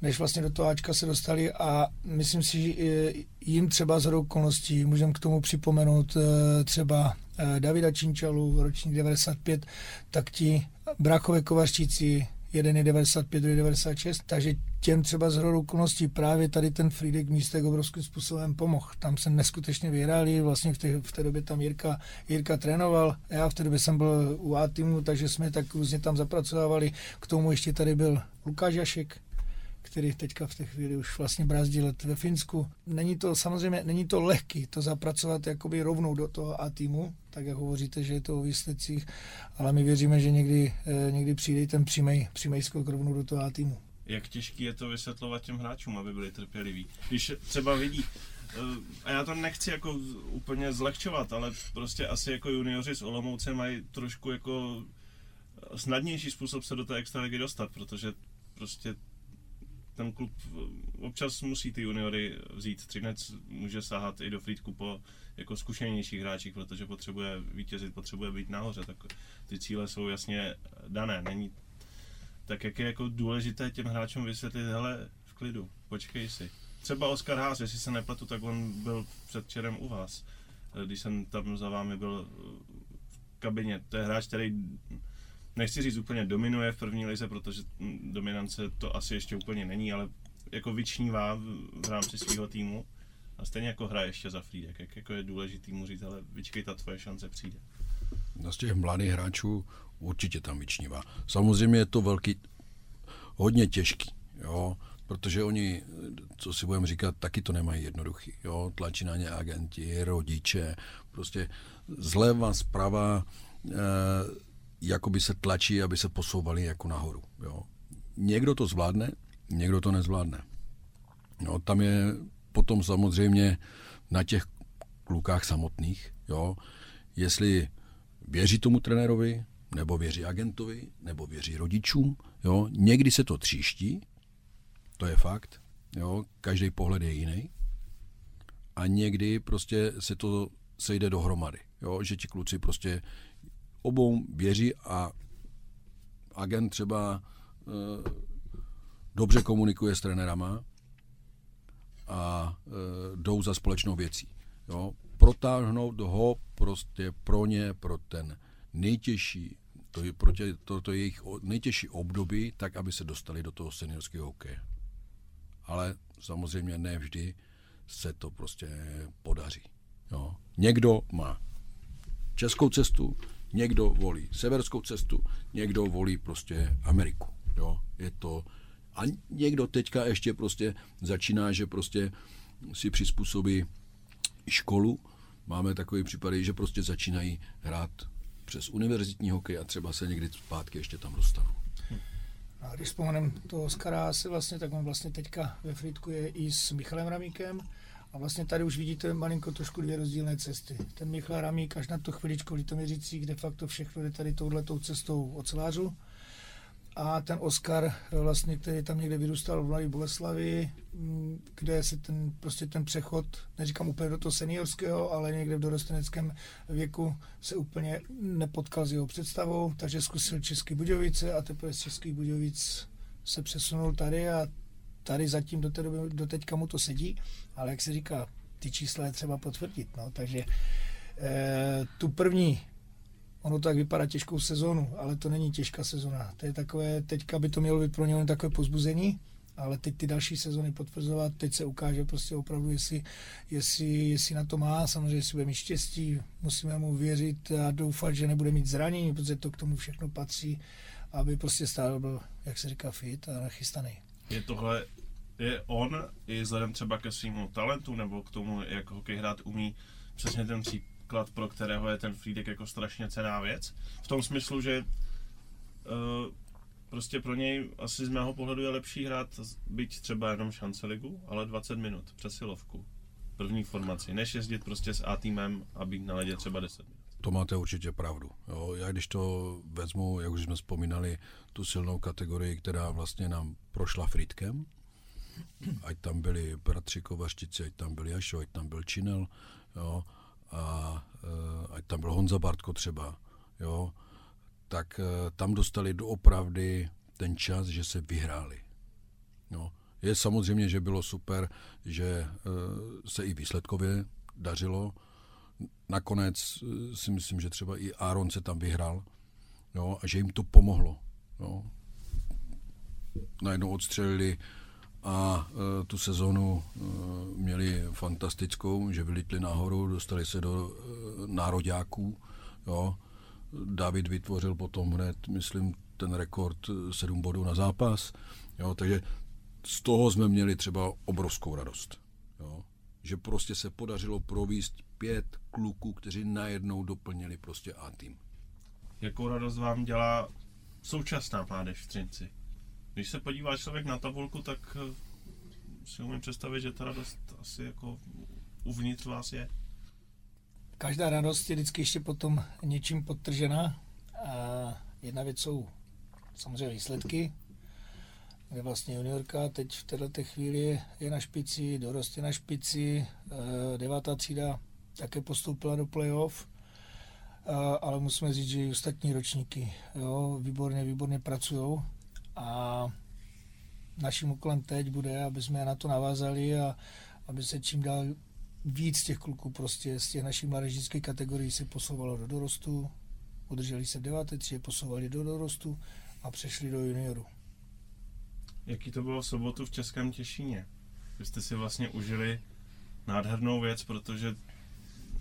než vlastně do toho Ačka se dostali. A myslím si, že jim třeba z okolností můžeme k tomu připomenout třeba Davida Činčalu, ročník 95, tak ti bráchové kovařčíci, jeden je 95, druhý 96, takže těm třeba z okolností právě tady ten Friedek místek obrovským způsobem pomohl. Tam se neskutečně vyhráli, vlastně v té, v té době tam Jirka, Jirka trénoval, já v té době jsem byl u A týmu, takže jsme tak různě tam zapracovali. K tomu ještě tady byl Lukáš Jašek, který teďka v té chvíli už vlastně brázdí let ve Finsku. Není to samozřejmě, není to lehký to zapracovat jakoby rovnou do toho A týmu, tak jak hovoříte, že je to o výsledcích, ale my věříme, že někdy, eh, někdy přijde ten přímý, přímý skok rovnou do toho A týmu. Jak těžký je to vysvětlovat těm hráčům, aby byli trpěliví? Když třeba vidí, eh, a já to nechci jako úplně zlehčovat, ale prostě asi jako junioři z Olomouce mají trošku jako snadnější způsob se do té extraligy dostat, protože prostě ten klub občas musí ty juniory vzít. Třinec může sahat i do Frýdku po jako zkušenějších hráčích, protože potřebuje vítězit, potřebuje být nahoře, tak ty cíle jsou jasně dané. Není tak jak je jako důležité těm hráčům vysvětlit, hele, v klidu, počkej si. třeba Oskar Haas, jestli se nepletu, tak on byl předčerem u vás. Když jsem tam za vámi byl v kabině. To je hráč, který nechci říct úplně dominuje v první lize, protože dominance to asi ještě úplně není, ale jako vyčnívá v rámci svého týmu a stejně jako hraje ještě za Frýdek, jak jako je důležitý mu říct, ale vyčkej, ta tvoje šance přijde. No z těch mladých hráčů určitě tam vyčnívá. Samozřejmě je to velký, hodně těžký, jo, protože oni, co si budeme říkat, taky to nemají jednoduchý. Jo? Tlačí na ně agenti, rodiče, prostě zleva, zprava, e, jakoby se tlačí, aby se posouvali jako nahoru. Jo? Někdo to zvládne, někdo to nezvládne. No, tam je potom samozřejmě na těch klukách samotných, jo, jestli věří tomu trenérovi, nebo věří agentovi, nebo věří rodičům. Jo. Někdy se to tříští, to je fakt, jo. každý pohled je jiný. A někdy prostě se to sejde dohromady, jo. že ti kluci prostě obou věří a agent třeba e, dobře komunikuje s trenérama a e, jdou za společnou věcí. Jo. Protáhnout ho prostě pro ně, pro ten nejtěžší, to je, pro tě, to, to je jejich nejtěžší období, tak, aby se dostali do toho seniorského hokeje. Ale samozřejmě ne vždy se to prostě podaří. Jo. Někdo má českou cestu, někdo volí severskou cestu, někdo volí prostě Ameriku. Jo. Je to, a někdo teďka ještě prostě začíná, že prostě si přizpůsobí školu. Máme takové případy, že prostě začínají hrát přes univerzitní hokej a třeba se někdy zpátky ještě tam dostanou. A když vzpomenem to Oskara se vlastně, tak on vlastně teďka ve Fritku je i s Michalem Ramíkem a vlastně tady už vidíte malinko trošku dvě rozdílné cesty. Ten Michal Ramík až na to chviličku Litoměřicích de facto všechno jde tady touhletou cestou ocelářů a ten Oscar, vlastně, který tam někde vyrůstal v Mladé Boleslavi, mm, kde se ten, prostě ten přechod, neříkám úplně do toho seniorského, ale někde v dorosteneckém věku se úplně nepotkal s jeho představou, takže zkusil Český Budějovice a teprve z Českých Budějovic se přesunul tady a tady zatím do, té doby, do teďka mu to sedí, ale jak se říká, ty čísla je třeba potvrdit, no, takže e, tu první ono tak vypadá těžkou sezónu, ale to není těžká sezóna. To je takové, teďka by to mělo být pro něj takové pozbuzení, ale teď ty další sezony potvrzovat, teď se ukáže prostě opravdu, jestli, jestli, jestli na to má, samozřejmě, jestli bude mít štěstí, musíme mu věřit a doufat, že nebude mít zranění, protože to k tomu všechno patří, aby prostě stále byl, jak se říká, fit a nachystaný. Je tohle, je on i vzhledem třeba ke svýmu talentu nebo k tomu, jak hokej hrát umí, přesně ten případ klad, pro kterého je ten Friedek jako strašně cená věc. V tom smyslu, že uh, prostě pro něj asi z mého pohledu je lepší hrát byť třeba jenom šance ligu, ale 20 minut přesilovku první formaci, než jezdit prostě s A týmem a být na ledě třeba 10 minut. To máte určitě pravdu. Jo, já když to vezmu, jak už jsme vzpomínali, tu silnou kategorii, která vlastně nám prošla Fritkem, ať tam byli bratři Kovaštici, ať tam byl Jašo, ať tam byl Činel, jo, a e, ať tam byl Honza Bartko třeba, jo, tak e, tam dostali doopravdy ten čas, že se vyhráli. No. Je samozřejmě, že bylo super, že e, se i výsledkově dařilo. Nakonec si myslím, že třeba i Aaron se tam vyhrál jo, a že jim to pomohlo. Jo. Najednou odstřelili a e, tu sezonu e, měli fantastickou, že vylitli nahoru, dostali se do e, nároďáků. Jo. David vytvořil potom hned, myslím, ten rekord 7 bodů na zápas. Jo. Takže z toho jsme měli třeba obrovskou radost. Jo. Že prostě se podařilo províst pět kluků, kteří najednou doplnili prostě A tým. Jakou radost vám dělá současná mládež v Třinci? Když se podívá člověk na tabulku, tak eh, si umím představit, že ta radost asi jako uvnitř vás je. Každá radost je vždycky ještě potom něčím podtržená. A jedna věc jsou samozřejmě výsledky, kde vlastně juniorka teď v této chvíli je na špici, dorost je na špici, eh, devátá třída také postoupila do playoff, ale musíme říct, že i ostatní ročníky jo, výborně, výborně pracují a naším úkolem teď bude, aby jsme na to navázali a aby se čím dál víc těch kluků prostě z těch našich mládežnických kategorií se posouvalo do dorostu, udrželi se v deváté třídě, posouvali do dorostu a přešli do junioru. Jaký to bylo v sobotu v Českém Těšíně? Vy jste si vlastně užili nádhernou věc, protože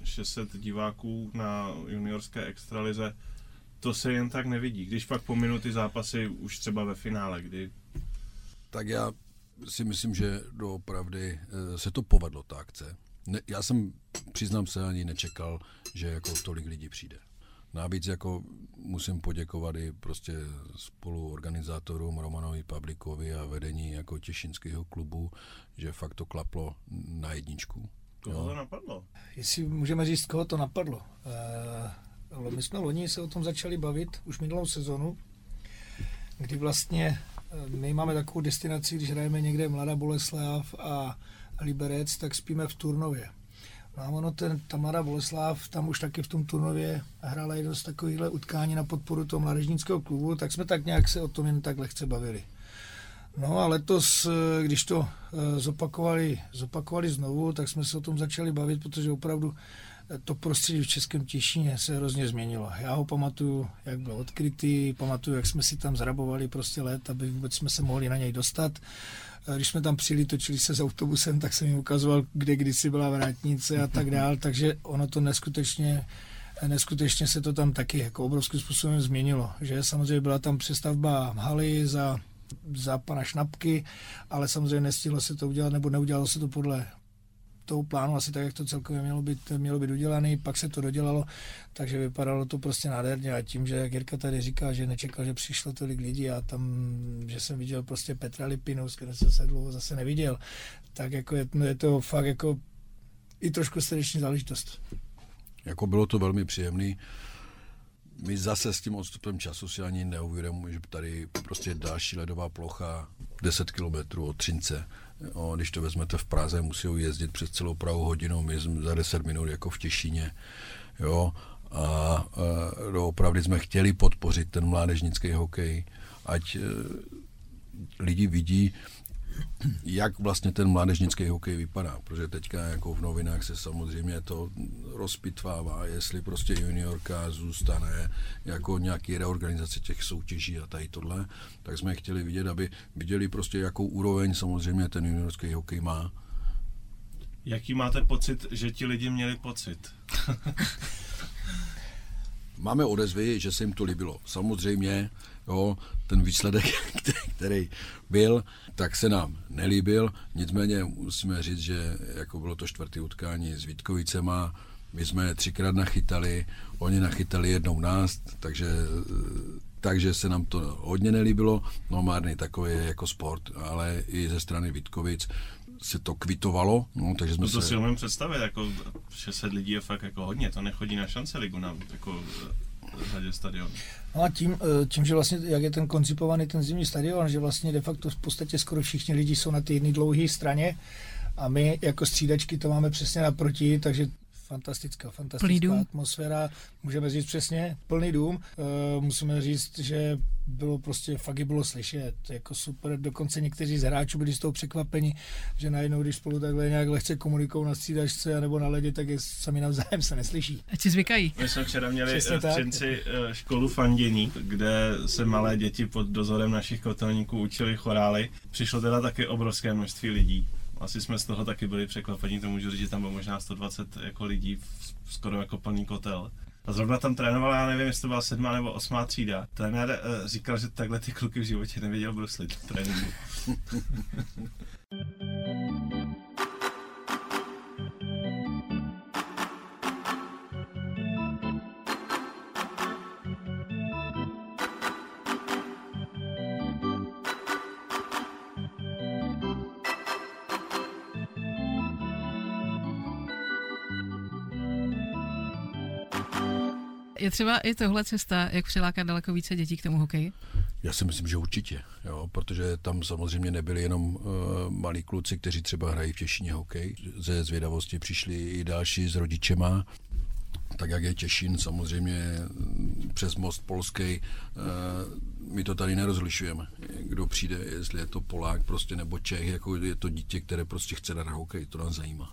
600 diváků na juniorské extralize, to se jen tak nevidí. Když pak po minuty zápasy už třeba ve finále, kdy... Tak já si myslím, že doopravdy eh, se to povedlo, ta akce. Ne, já jsem, přiznám se, ani nečekal, že jako tolik lidí přijde. Navíc jako musím poděkovat i prostě spoluorganizátorům Romanovi Pavlikovi a vedení jako Těšinského klubu, že fakt to klaplo na jedničku. Koho to napadlo? Jestli můžeme říct, koho to napadlo. Uh, my jsme loni se o tom začali bavit už minulou sezonu, kdy vlastně eh, my máme takovou destinaci, když hrajeme někde Mladá Boleslav a Liberec, tak spíme v Turnově. No a ono, ten, ta mladá Boleslav, tam už taky v tom turnově hrála jedno z takovýchhle utkání na podporu toho mládežnického klubu, tak jsme tak nějak se o tom jen tak lehce bavili. No a letos, eh, když to eh, zopakovali, zopakovali znovu, tak jsme se o tom začali bavit, protože opravdu to prostředí v Českém Těšíně se hrozně změnilo. Já ho pamatuju, jak byl odkrytý, pamatuju, jak jsme si tam zrabovali prostě let, aby vůbec jsme se mohli na něj dostat. Když jsme tam přijeli, točili se s autobusem, tak jsem jim ukazoval, kde kdysi byla vrátnice a tak dál, takže ono to neskutečně neskutečně se to tam taky jako obrovským způsobem změnilo. Že samozřejmě byla tam přestavba haly za, za pana Šnapky, ale samozřejmě nestihlo se to udělat, nebo neudělalo se to podle toho plánu asi tak, jak to celkově mělo být, mělo být udělané, pak se to dodělalo, takže vypadalo to prostě nádherně a tím, že jak Jirka tady říká, že nečekal, že přišlo tolik lidí a tam, že jsem viděl prostě Petra Lipinu, s kterým jsem se dlouho zase neviděl, tak jako je, je to fakt jako i trošku srdeční záležitost. Jako bylo to velmi příjemný. My zase s tím odstupem času si ani neuvědomujeme, že tady prostě další ledová plocha 10 kilometrů od Třince O, když to vezmete v Praze, musí jezdit přes celou Prahu hodinu, my jsme za 10 minut jako v Těšíně. Jo, a, a no, opravdu jsme chtěli podpořit ten mládežnický hokej, ať e, lidi vidí, jak vlastně ten mládežnický hokej vypadá, protože teďka jako v novinách se samozřejmě to rozpitvává, jestli prostě juniorka zůstane jako nějaký reorganizace těch soutěží a tady tohle, tak jsme chtěli vidět, aby viděli prostě, jakou úroveň samozřejmě ten juniorský hokej má. Jaký máte pocit, že ti lidi měli pocit? Máme odezvy, že se jim to líbilo. Samozřejmě, jo, ten výsledek, *laughs* který byl, tak se nám nelíbil. Nicméně musíme říct, že jako bylo to čtvrtý utkání s Vítkovicema, my jsme třikrát nachytali, oni nachytali jednou nás, takže, takže se nám to hodně nelíbilo. No márný takový je jako sport, ale i ze strany Vítkovic se to kvitovalo, no, takže jsme no to se... si umím představit, jako 600 lidí je fakt jako hodně, to nechodí na šance ligu na jako řadě stadionů. No a tím, eh, tím, že vlastně, jak je ten koncipovaný ten zimní stadion, že vlastně de facto v podstatě skoro všichni lidi jsou na té jedné dlouhé straně a my jako střídačky to máme přesně naproti, takže fantastická, fantastická atmosféra, můžeme říct přesně, plný dům. E, musíme říct, že bylo prostě, fakt bylo slyšet, jako super, dokonce někteří z hráčů byli z toho překvapeni, že najednou, když spolu takhle nějak lehce komunikují na střídačce nebo na ledě, tak je sami navzájem se neslyší. Ať si zvykají. My jsme včera měli Přesně v Třinci eh, školu fandění, kde se malé děti pod dozorem našich kotelníků učili chorály. Přišlo teda taky obrovské množství lidí asi jsme z toho taky byli překvapení, to můžu říct, že tam bylo možná 120 jako lidí, skoro jako plný kotel. A zrovna tam trénoval, já nevím, jestli to byla sedmá nebo osmá třída. Trenér uh, říkal, že takhle ty kluky v životě neviděl bruslit v tréninku. *laughs* Je třeba i tohle cesta, jak přilákat daleko více dětí k tomu hokeji? Já si myslím, že určitě, jo, protože tam samozřejmě nebyli jenom uh, malí kluci, kteří třeba hrají v Těšině hokej. Ze zvědavosti přišli i další s rodičema, tak jak je Těšin samozřejmě přes most polský, my to tady nerozlišujeme, kdo přijde, jestli je to Polák prostě nebo Čech, jako je to dítě, které prostě chce dát hokej, to nás zajímá.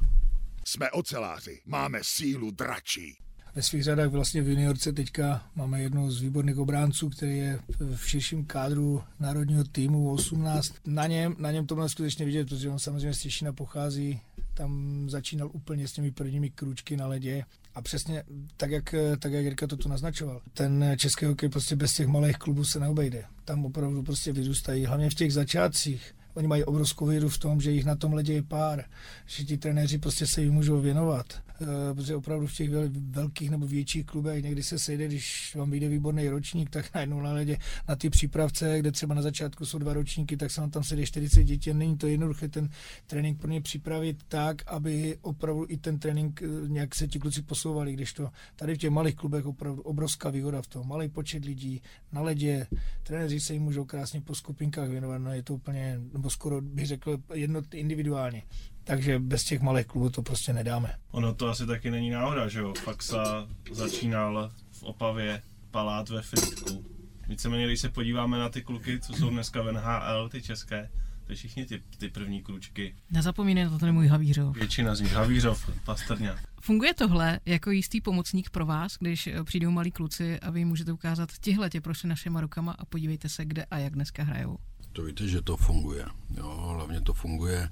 Jsme oceláři, máme sílu dračí. Ve svých řadách vlastně v juniorce teďka máme jednu z výborných obránců, který je v širším kádru národního týmu 18. Na něm, na něm to bylo skutečně vidět, protože on samozřejmě z Těšina pochází, tam začínal úplně s těmi prvními krůčky na ledě a přesně tak, jak, tak, jak Jirka to tu naznačoval. Ten český hokej prostě bez těch malých klubů se neobejde. Tam opravdu prostě vyrůstají, hlavně v těch začátcích. Oni mají obrovskou víru v tom, že jich na tom ledě je pár, že ti trenéři prostě se jim můžou věnovat. Eh, protože opravdu v těch velkých nebo větších klubech někdy se sejde, když vám vyjde výborný ročník, tak najednou na ledě na ty přípravce, kde třeba na začátku jsou dva ročníky, tak se vám tam sedí 40 dětí. Není to jednoduché ten trénink pro ně připravit tak, aby opravdu i ten trénink eh, nějak se ti kluci posouvali, když to tady v těch malých klubech opravdu obrovská výhoda v tom. Malý počet lidí na ledě, trenéři se jim můžou krásně po skupinkách věnovat, no je to úplně, nebo skoro bych řekl, jedno individuálně. Takže bez těch malých klubů to prostě nedáme. Ono to asi taky není náhoda, že jo? Faxa začínal v Opavě, Palát ve Fritku. Víceméně, když se podíváme na ty kluky, co jsou dneska v NHL, ty české, to všichni ty, ty první klučky. Nezapomínej na to ten můj Havířov. Většina z nich, Havířov, Pastrňa. Funguje tohle jako jistý pomocník pro vás, když přijdou malí kluci a vy jim můžete ukázat, tihle tě prošli našima rukama a podívejte se, kde a jak dneska hrajou? To víte, že to funguje. Jo, hlavně to funguje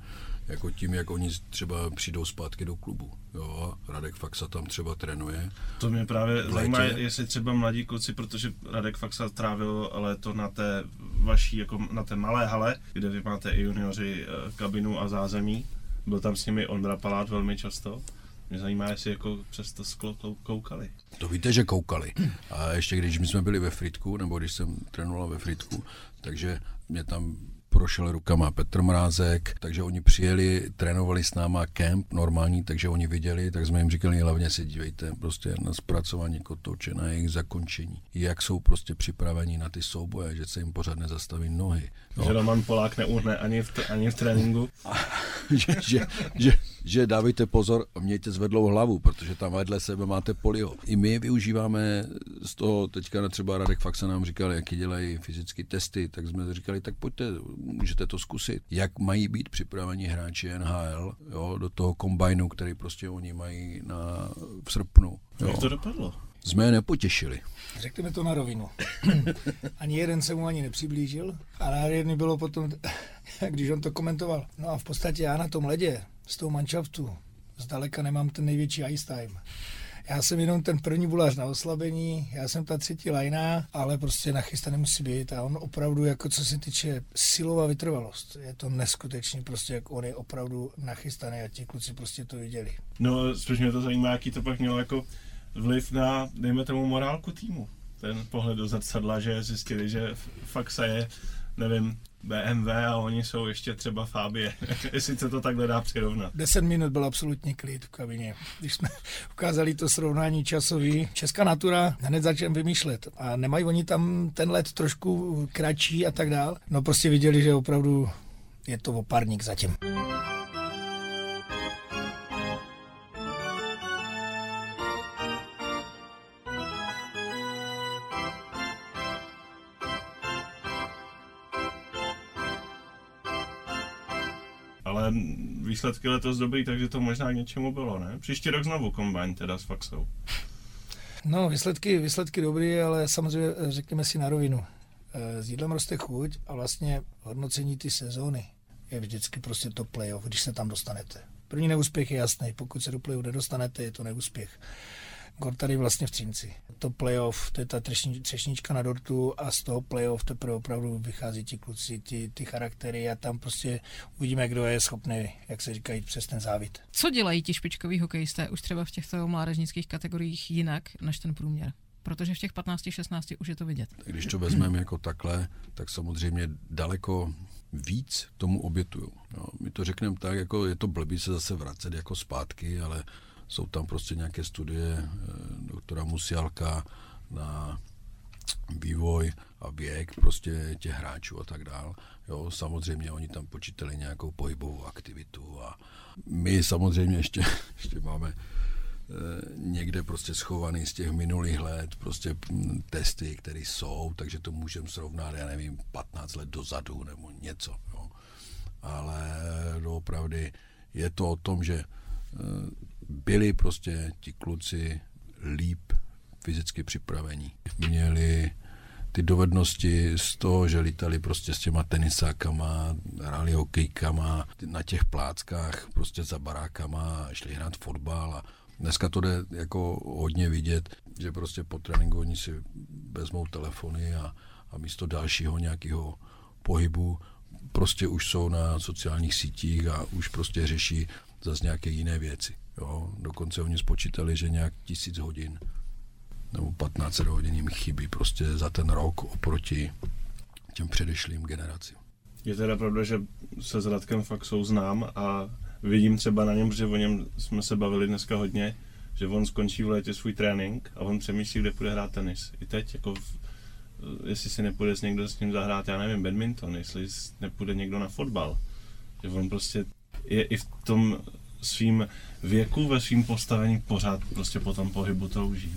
jako tím, jak oni třeba přijdou zpátky do klubu. Jo, Radek Faxa tam třeba trénuje. To mě právě zajímá, jestli třeba mladí kluci, protože Radek Faxa trávil léto na té vaší, jako na té malé hale, kde vy máte i junioři eh, kabinu a zázemí. Byl tam s nimi Ondra Palát velmi často. Mě zajímá, jestli jako přes to sklo koukali. To víte, že koukali. A ještě když my jsme byli ve Fritku, nebo když jsem trénoval ve Fritku, takže mě tam prošel rukama Petr Mrázek, takže oni přijeli, trénovali s náma kemp normální, takže oni viděli, tak jsme jim říkali, hlavně se dívejte prostě na zpracování kotouče, na jejich zakončení, jak jsou prostě připraveni na ty souboje, že se jim pořád nezastaví nohy. No. Že Roman Polák neuhne ani v, ani v tréninku. *laughs* že, že, že, že, dávejte pozor, mějte zvedlou hlavu, protože tam vedle sebe máte polio. I my využíváme z toho, teďka třeba Radek Faxa nám říkal, jaký dělají fyzické testy, tak jsme říkali, tak pojďte, můžete to zkusit. Jak mají být připraveni hráči NHL jo, do toho kombajnu, který prostě oni mají na, v srpnu. Jo. Jak to dopadlo? Jsme je nepotěšili. Řekněme to na rovinu. *laughs* ani jeden se mu ani nepřiblížil a nádherný bylo potom, *laughs* když on to komentoval. No a v podstatě já na tom ledě z toho manšaftu zdaleka nemám ten největší ice time. Já jsem jenom ten první bulář na oslabení, já jsem ta třetí lajna, ale prostě nachystaný musí být a on opravdu, jako co se týče silová vytrvalost, je to neskutečný, prostě jak on je opravdu nachystaný a ti kluci prostě to viděli. No, spíš mě to zajímá, jaký to pak mělo jako vliv na, dejme tomu, morálku týmu. Ten pohled do zrcadla, že zjistili, že fakt se je, nevím, BMW a oni jsou ještě třeba Fabie, *laughs* jestli se to takhle dá přirovnat. 10 minut byl absolutní klid v kabině. Když jsme *laughs* ukázali to srovnání časový, Česká natura hned začal vymýšlet a nemají oni tam ten let trošku kratší a tak dál. No prostě viděli, že opravdu je to opárník zatím. Výsledky letos dobrý, takže to možná k něčemu bylo, ne? Příští rok znovu kombajn teda s Faxou. No, výsledky, výsledky dobrý, ale samozřejmě eh, řekněme si na rovinu. Eh, s jídlem roste chuť a vlastně hodnocení ty sezóny je vždycky prostě to playoff, když se tam dostanete. První neúspěch je jasný, pokud se do playoff nedostanete, je to neúspěch. Gor tady vlastně v Třinci. To playoff, to je ta třešnička na dortu a z toho playoff teprve opravdu vychází ti kluci, ty, ty charaktery a tam prostě uvidíme, kdo je schopný, jak se říkají, přes ten závit. Co dělají ti špičkoví hokejisté už třeba v těchto mládežnických kategoriích jinak než ten průměr? protože v těch 15-16 už je to vidět. Když to vezmeme jako takhle, tak samozřejmě daleko víc tomu obětují. No, my to řekneme tak, jako je to blbý se zase vracet jako zpátky, ale jsou tam prostě nějaké studie eh, doktora Musialka na vývoj a věk prostě těch hráčů a tak dál. Jo, samozřejmě oni tam počítali nějakou pohybovou aktivitu a my samozřejmě ještě, *laughs* ještě máme někde prostě schovaný z těch minulých let, prostě hm, testy, které jsou, takže to můžeme srovnat, já nevím, 15 let dozadu nebo něco. Jo. Ale doopravdy je to o tom, že byli prostě ti kluci líp fyzicky připravení. Měli ty dovednosti z toho, že lítali prostě s těma tenisákama, hráli hokejkama, na těch pláckách prostě za barákama, šli hrát fotbal a dneska to jde jako hodně vidět, že prostě po tréninku oni si vezmou telefony a, a místo dalšího nějakého pohybu prostě už jsou na sociálních sítích a už prostě řeší zase nějaké jiné věci. Jo. Dokonce oni spočítali, že nějak tisíc hodin nebo 15 hodin jim chybí prostě za ten rok oproti těm předešlým generacím. Je teda pravda, že se s Radkem fakt souznám a vidím třeba na něm, že o něm jsme se bavili dneska hodně, že on skončí v létě svůj trénink a on přemýšlí, kde půjde hrát tenis. I teď, jako v, jestli si nepůjde s někdo s ním zahrát, já nevím, badminton, jestli nepůjde někdo na fotbal. Že on prostě je i v tom svým věku, ve svým postavení pořád prostě po tom pohybu touží.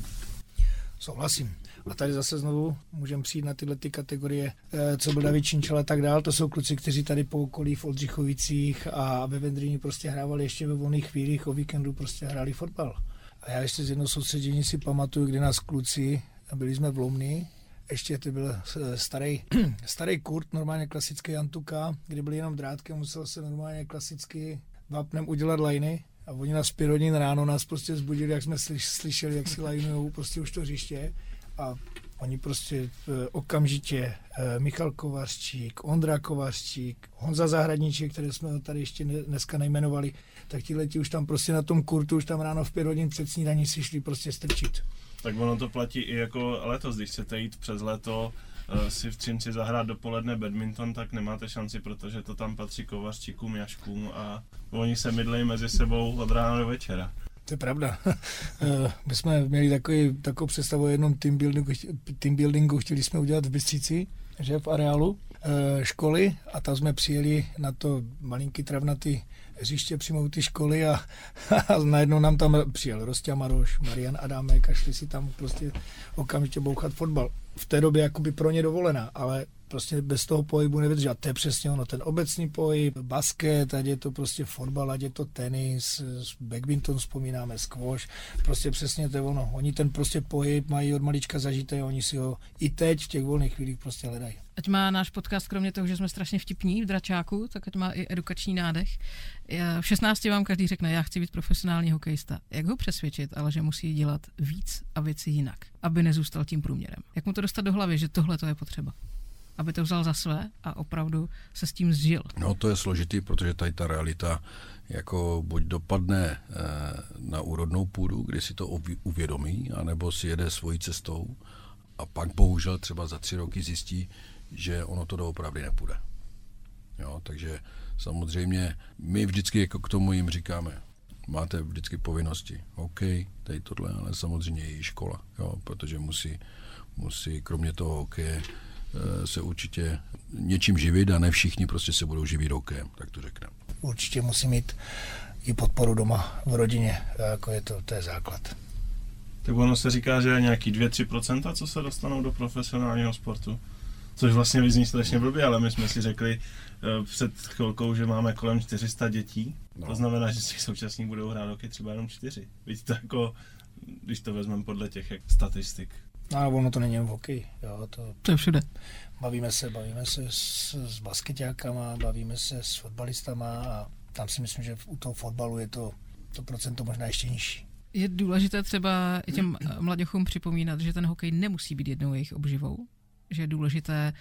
Souhlasím. A tady zase znovu můžeme přijít na tyhle ty kategorie, eh, co byl David Činčel a tak dál. To jsou kluci, kteří tady po okolí v Oldřichovicích a ve Vendrině prostě hrávali ještě ve volných chvílích, o víkendu prostě hráli fotbal. A já ještě z jednoho soustředění si pamatuju, kdy nás kluci, byli jsme v Lomny, ještě to byl eh, starý, *clears throat* starý Kurt, normálně klasický Antuka, kdy byl jenom drátkem, musel se normálně klasicky vápnem udělat lajny a oni pět hodin ráno nás prostě zbudili, jak jsme slyšeli, jak si lajnujou prostě už to hřiště a oni prostě e, okamžitě e, Michal Kovařčík, Ondra Kovařčík, Honza Zahradníček, které jsme tady ještě dneska nejmenovali, tak ti leti už tam prostě na tom kurtu, už tam ráno v pět hodin před snídaní si šli prostě strčit. Tak ono to platí i jako letos, když chcete jít přes léto uh, si v Třinci zahrát dopoledne badminton, tak nemáte šanci, protože to tam patří kovařčíkům, jaškům a oni se mydlejí mezi sebou od rána do večera. To je pravda. *laughs* Eh, my jsme měli takový, takovou představu o jednom team buildingu, team buildingu, chtěli jsme udělat v Bystříci, že v areálu e, školy a tam jsme přijeli na to malinký travnatý hřiště přímo u ty školy a, *laughs* a najednou nám tam přijel Rostě Maroš, Marian Adámek a šli si tam prostě okamžitě bouchat fotbal. V té době jakoby pro ně dovolená, ale prostě bez toho pohybu nevydrží. A to je přesně ono, ten obecný pohyb, basket, ať je to prostě fotbal, ať je to tenis, badminton vzpomínáme, squash, prostě přesně to je ono. Oni ten prostě pohyb mají od malička zažité, oni si ho i teď v těch volných chvílích prostě hledají. Ať má náš podcast, kromě toho, že jsme strašně vtipní v dračáku, tak ať má i edukační nádech. V 16 vám každý řekne, já chci být profesionální hokejista. Jak ho přesvědčit, ale že musí dělat víc a věci jinak, aby nezůstal tím průměrem? Jak mu to dostat do hlavy, že tohle to je potřeba? aby to vzal za své a opravdu se s tím zžil. No to je složitý, protože tady ta realita jako buď dopadne eh, na úrodnou půdu, kdy si to uvědomí, anebo si jede svojí cestou a pak bohužel třeba za tři roky zjistí, že ono to doopravdy nepůjde. Jo, takže samozřejmě my vždycky jako k tomu jim říkáme, máte vždycky povinnosti. OK, tady tohle, ale samozřejmě i škola, jo, protože musí, musí kromě toho hokeje Eh, se určitě něčím živit a ne všichni prostě se budou živit rokem, tak to řekneme. Určitě musí mít i podporu doma v rodině, jako je to, to je základ. Tak ono se říká, že je nějaký 2-3%, co se dostanou do profesionálního sportu. Což vlastně vyzní strašně blbě, ale my jsme si řekli uh, před chvilkou, že máme kolem 400 dětí. No. To znamená, že z těch současných budou hrát roky třeba jenom 4. Víte, to jako, když to vezmeme podle těch jak, statistik. No ale ono to není jen v hokeji. Jo, to, to je všude. Bavíme se, bavíme se s, s basketákama, bavíme se s fotbalistama a tam si myslím, že u toho fotbalu je to, to procento možná ještě nižší. Je důležité třeba těm mladěchům připomínat, že ten hokej nemusí být jednou jejich obživou, že je důležité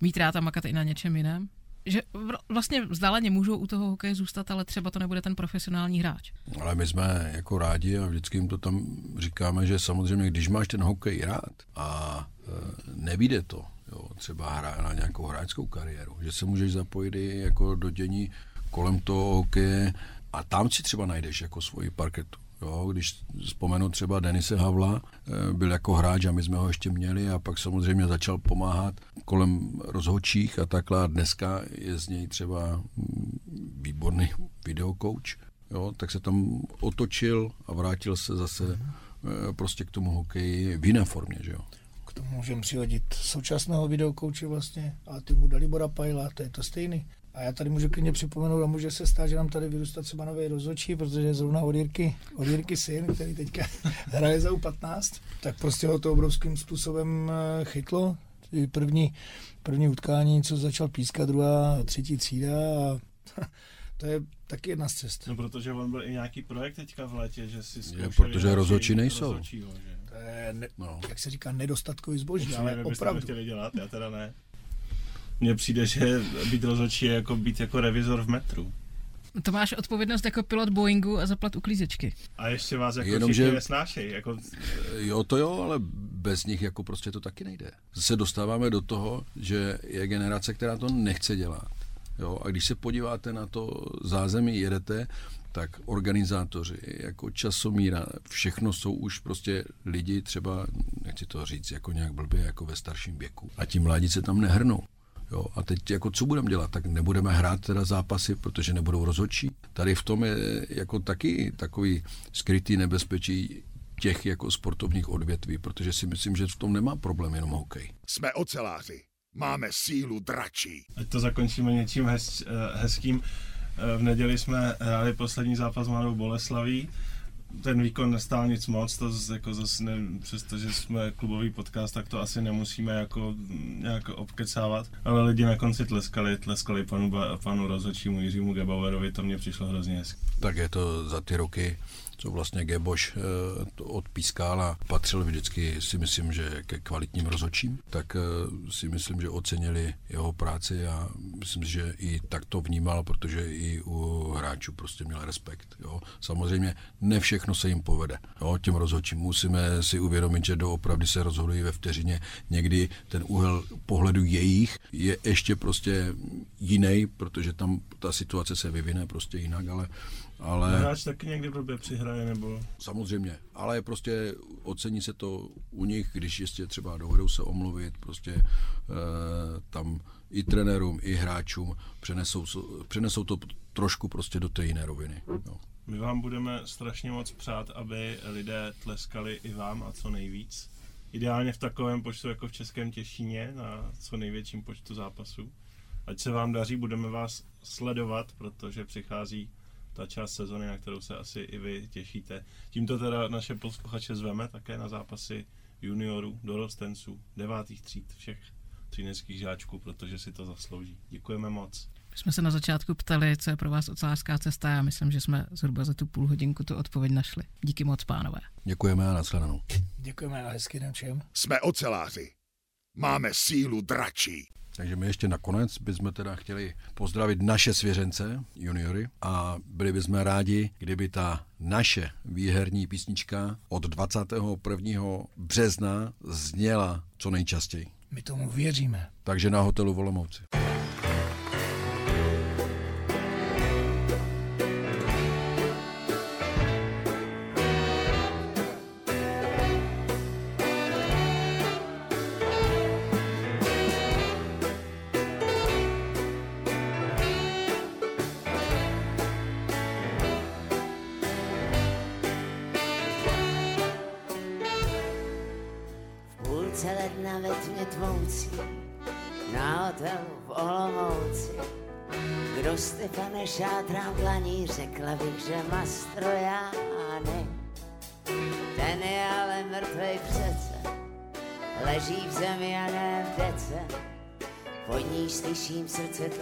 mít rád a makat i na něčem jiném, že vlastně vzdáleně můžou u toho hokeje zůstat, ale třeba to nebude ten profesionální hráč. Ale my jsme jako rádi a vždycky jim to tam říkáme, že samozřejmě, když máš ten hokej rád a e, nevíde to, jo, třeba hra na nějakou hráčskou kariéru, že se můžeš zapojit i jako do dění kolem toho hokeje a tam si třeba najdeš jako svoji parketu. Jo, když vzpomenu třeba Denise Havla, eh, byl jako hráč a my jsme ho ještě měli a pak samozřejmě začal pomáhat kolem rozhodčích a takhle. A dneska je z něj třeba mm, výborný videokouč jo, tak se tam otočil a vrátil se zase eh, prostě k tomu hokeji v jiné formě, že jo. K tomu můžeme přihodit současného videokouče vlastně a ty mu Dalibora Pajla, to je to stejný. A já tady můžu klidně připomenout a může se stát, že nám tady vyrůstá třeba nový rozhodčí, protože je zrovna od Jirky, od Jirky syn, který teďka *laughs* hraje za U15, tak prostě ho to obrovským způsobem eh, chytlo. První, první utkání, co začal pískat, druhá, třetí třída a *laughs* to je taky jedna z cest. No protože on byl i nějaký projekt teďka v létě, že si zkoušeli protože další rozhodčí nejsou. rozhodčího, že? To je, ne, No. jak se říká, nedostatkový zboží, ale vy byste to opravdu. chtěli dělat, já teda ne. Mně přijde, že být rozhodčí je jako být jako revizor v metru. To máš odpovědnost jako pilot Boeingu a zaplat uklízečky. A ještě vás jako Jenom, všichni že- nesnášejí. Jako, Jo, to jo, ale bez nich jako prostě to taky nejde. Se dostáváme do toho, že je generace, která to nechce dělat. Jo, a když se podíváte na to zázemí, jedete, tak organizátoři, jako časomíra, všechno jsou už prostě lidi třeba, nechci to říct jako nějak blbě, jako ve starším věku. A ti mladí se tam nehrnou. Jo, a teď jako co budeme dělat? Tak nebudeme hrát teda zápasy, protože nebudou rozhodčí. Tady v tom je jako taky takový skrytý nebezpečí těch jako sportovních odvětví, protože si myslím, že v tom nemá problém jenom hokej. Jsme oceláři. Máme sílu dračí. ať to zakončíme něčím hez, eh, hezkým. Eh, V neděli jsme hráli poslední zápas s Mladou Boleslaví. Ten výkon nestál nic moc, to z, jako zase ne, přestože jsme klubový podcast, tak to asi nemusíme jako nějak obkecávat. Ale lidi na konci tleskali, tleskali panu, panu rozhodčímu Jiřímu Gebauerovi, to mě přišlo hrozně hezky. Tak je to za ty roky, co vlastně Geboš eh, odpískal a patřil vždycky, si myslím, že ke kvalitním rozhodčím, tak eh, si myslím, že ocenili jeho práci a myslím, že i tak to vnímal, protože i u hráčů prostě měl respekt. Jo. Samozřejmě ne všechno se jim povede. Jo. Těm rozhodčím musíme si uvědomit, že doopravdy se rozhodují ve vteřině. Někdy ten úhel pohledu jejich je ještě prostě jiný, protože tam ta situace se vyvine prostě jinak, ale ale Hráč taky někdy blbě přihraje, nebo samozřejmě, ale prostě ocení se to u nich, když ještě třeba dovedou se omluvit, prostě e, tam i trenérům, i hráčům přenesou, přenesou to trošku prostě do té jiné roviny. Jo. My vám budeme strašně moc přát, aby lidé tleskali i vám a co nejvíc. Ideálně v takovém počtu jako v Českém Těšíně na co největším počtu zápasů. Ať se vám daří, budeme vás sledovat, protože přichází ta část sezony, na kterou se asi i vy těšíte. Tímto teda naše posluchače zveme také na zápasy juniorů, dorostenců, devátých tříd, všech třineckých žáčků, protože si to zaslouží. Děkujeme moc. My jsme se na začátku ptali, co je pro vás ocelářská cesta. Já myslím, že jsme zhruba za tu půl hodinku tu odpověď našli. Díky moc, pánové. Děkujeme a nashledanou. Děkujeme a hezký den všem. Jsme oceláři. Máme sílu dračí. Takže my ještě nakonec bychom teda chtěli pozdravit naše svěřence, juniory, a byli bychom rádi, kdyby ta naše výherní písnička od 21. března zněla co nejčastěji. My tomu věříme. Takže na hotelu Volomouci.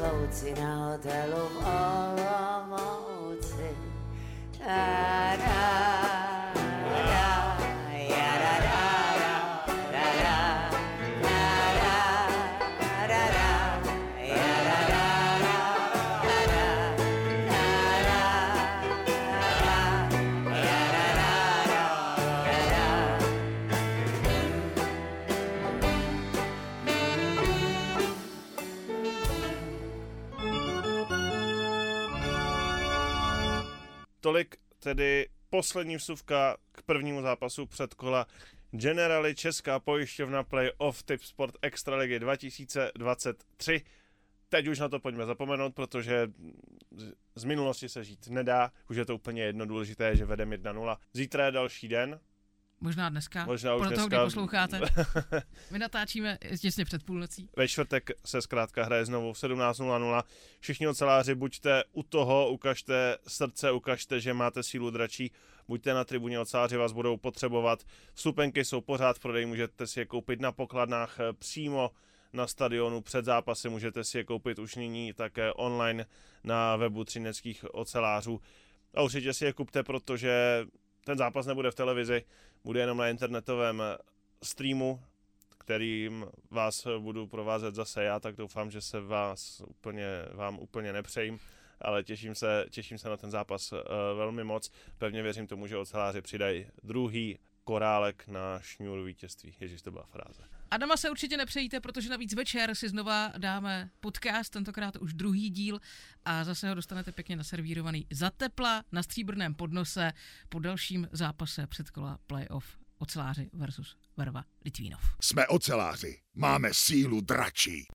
Floating out a of all our mountains. Tedy poslední vsuvka k prvnímu zápasu předkola Generali Česká pojišťovna Playoff Tip Sport Extraligy 2023. Teď už na to pojďme zapomenout, protože z minulosti se žít nedá, už je to úplně jedno důležité, že vedem 1-0. Zítra je další den, Možná dneska, Možná už podle toho, kdy dneska. posloucháte. *laughs* My natáčíme těsně před půlnocí. Ve čtvrtek se zkrátka hraje znovu v 17.00. Všichni oceláři, buďte u toho, ukažte srdce, ukažte, že máte sílu dračí, buďte na tribuně, oceláři vás budou potřebovat. Vstupenky jsou pořád v prodeji, můžete si je koupit na pokladnách eh, přímo na stadionu před zápasy, můžete si je koupit už nyní také online na webu třineckých ocelářů. A určitě si je kupte, protože ten zápas nebude v televizi, bude jenom na internetovém eh, streamu, kterým vás budu provázet zase já, tak doufám, že se vás úplně, vám úplně nepřejím, ale těším se, těším se na ten zápas uh, velmi moc. Pevně věřím tomu, že oceláři přidají druhý korálek na šňůru vítězství. Ježíš, to byla fráze. Adama se určitě nepřejíte, protože navíc večer si znova dáme podcast, tentokrát už druhý díl a zase ho dostanete pěkně naservírovaný za tepla na stříbrném podnose po dalším zápase předkola playoff oceláři versus Verva Litvínov. Jsme oceláři. Máme sílu dračí.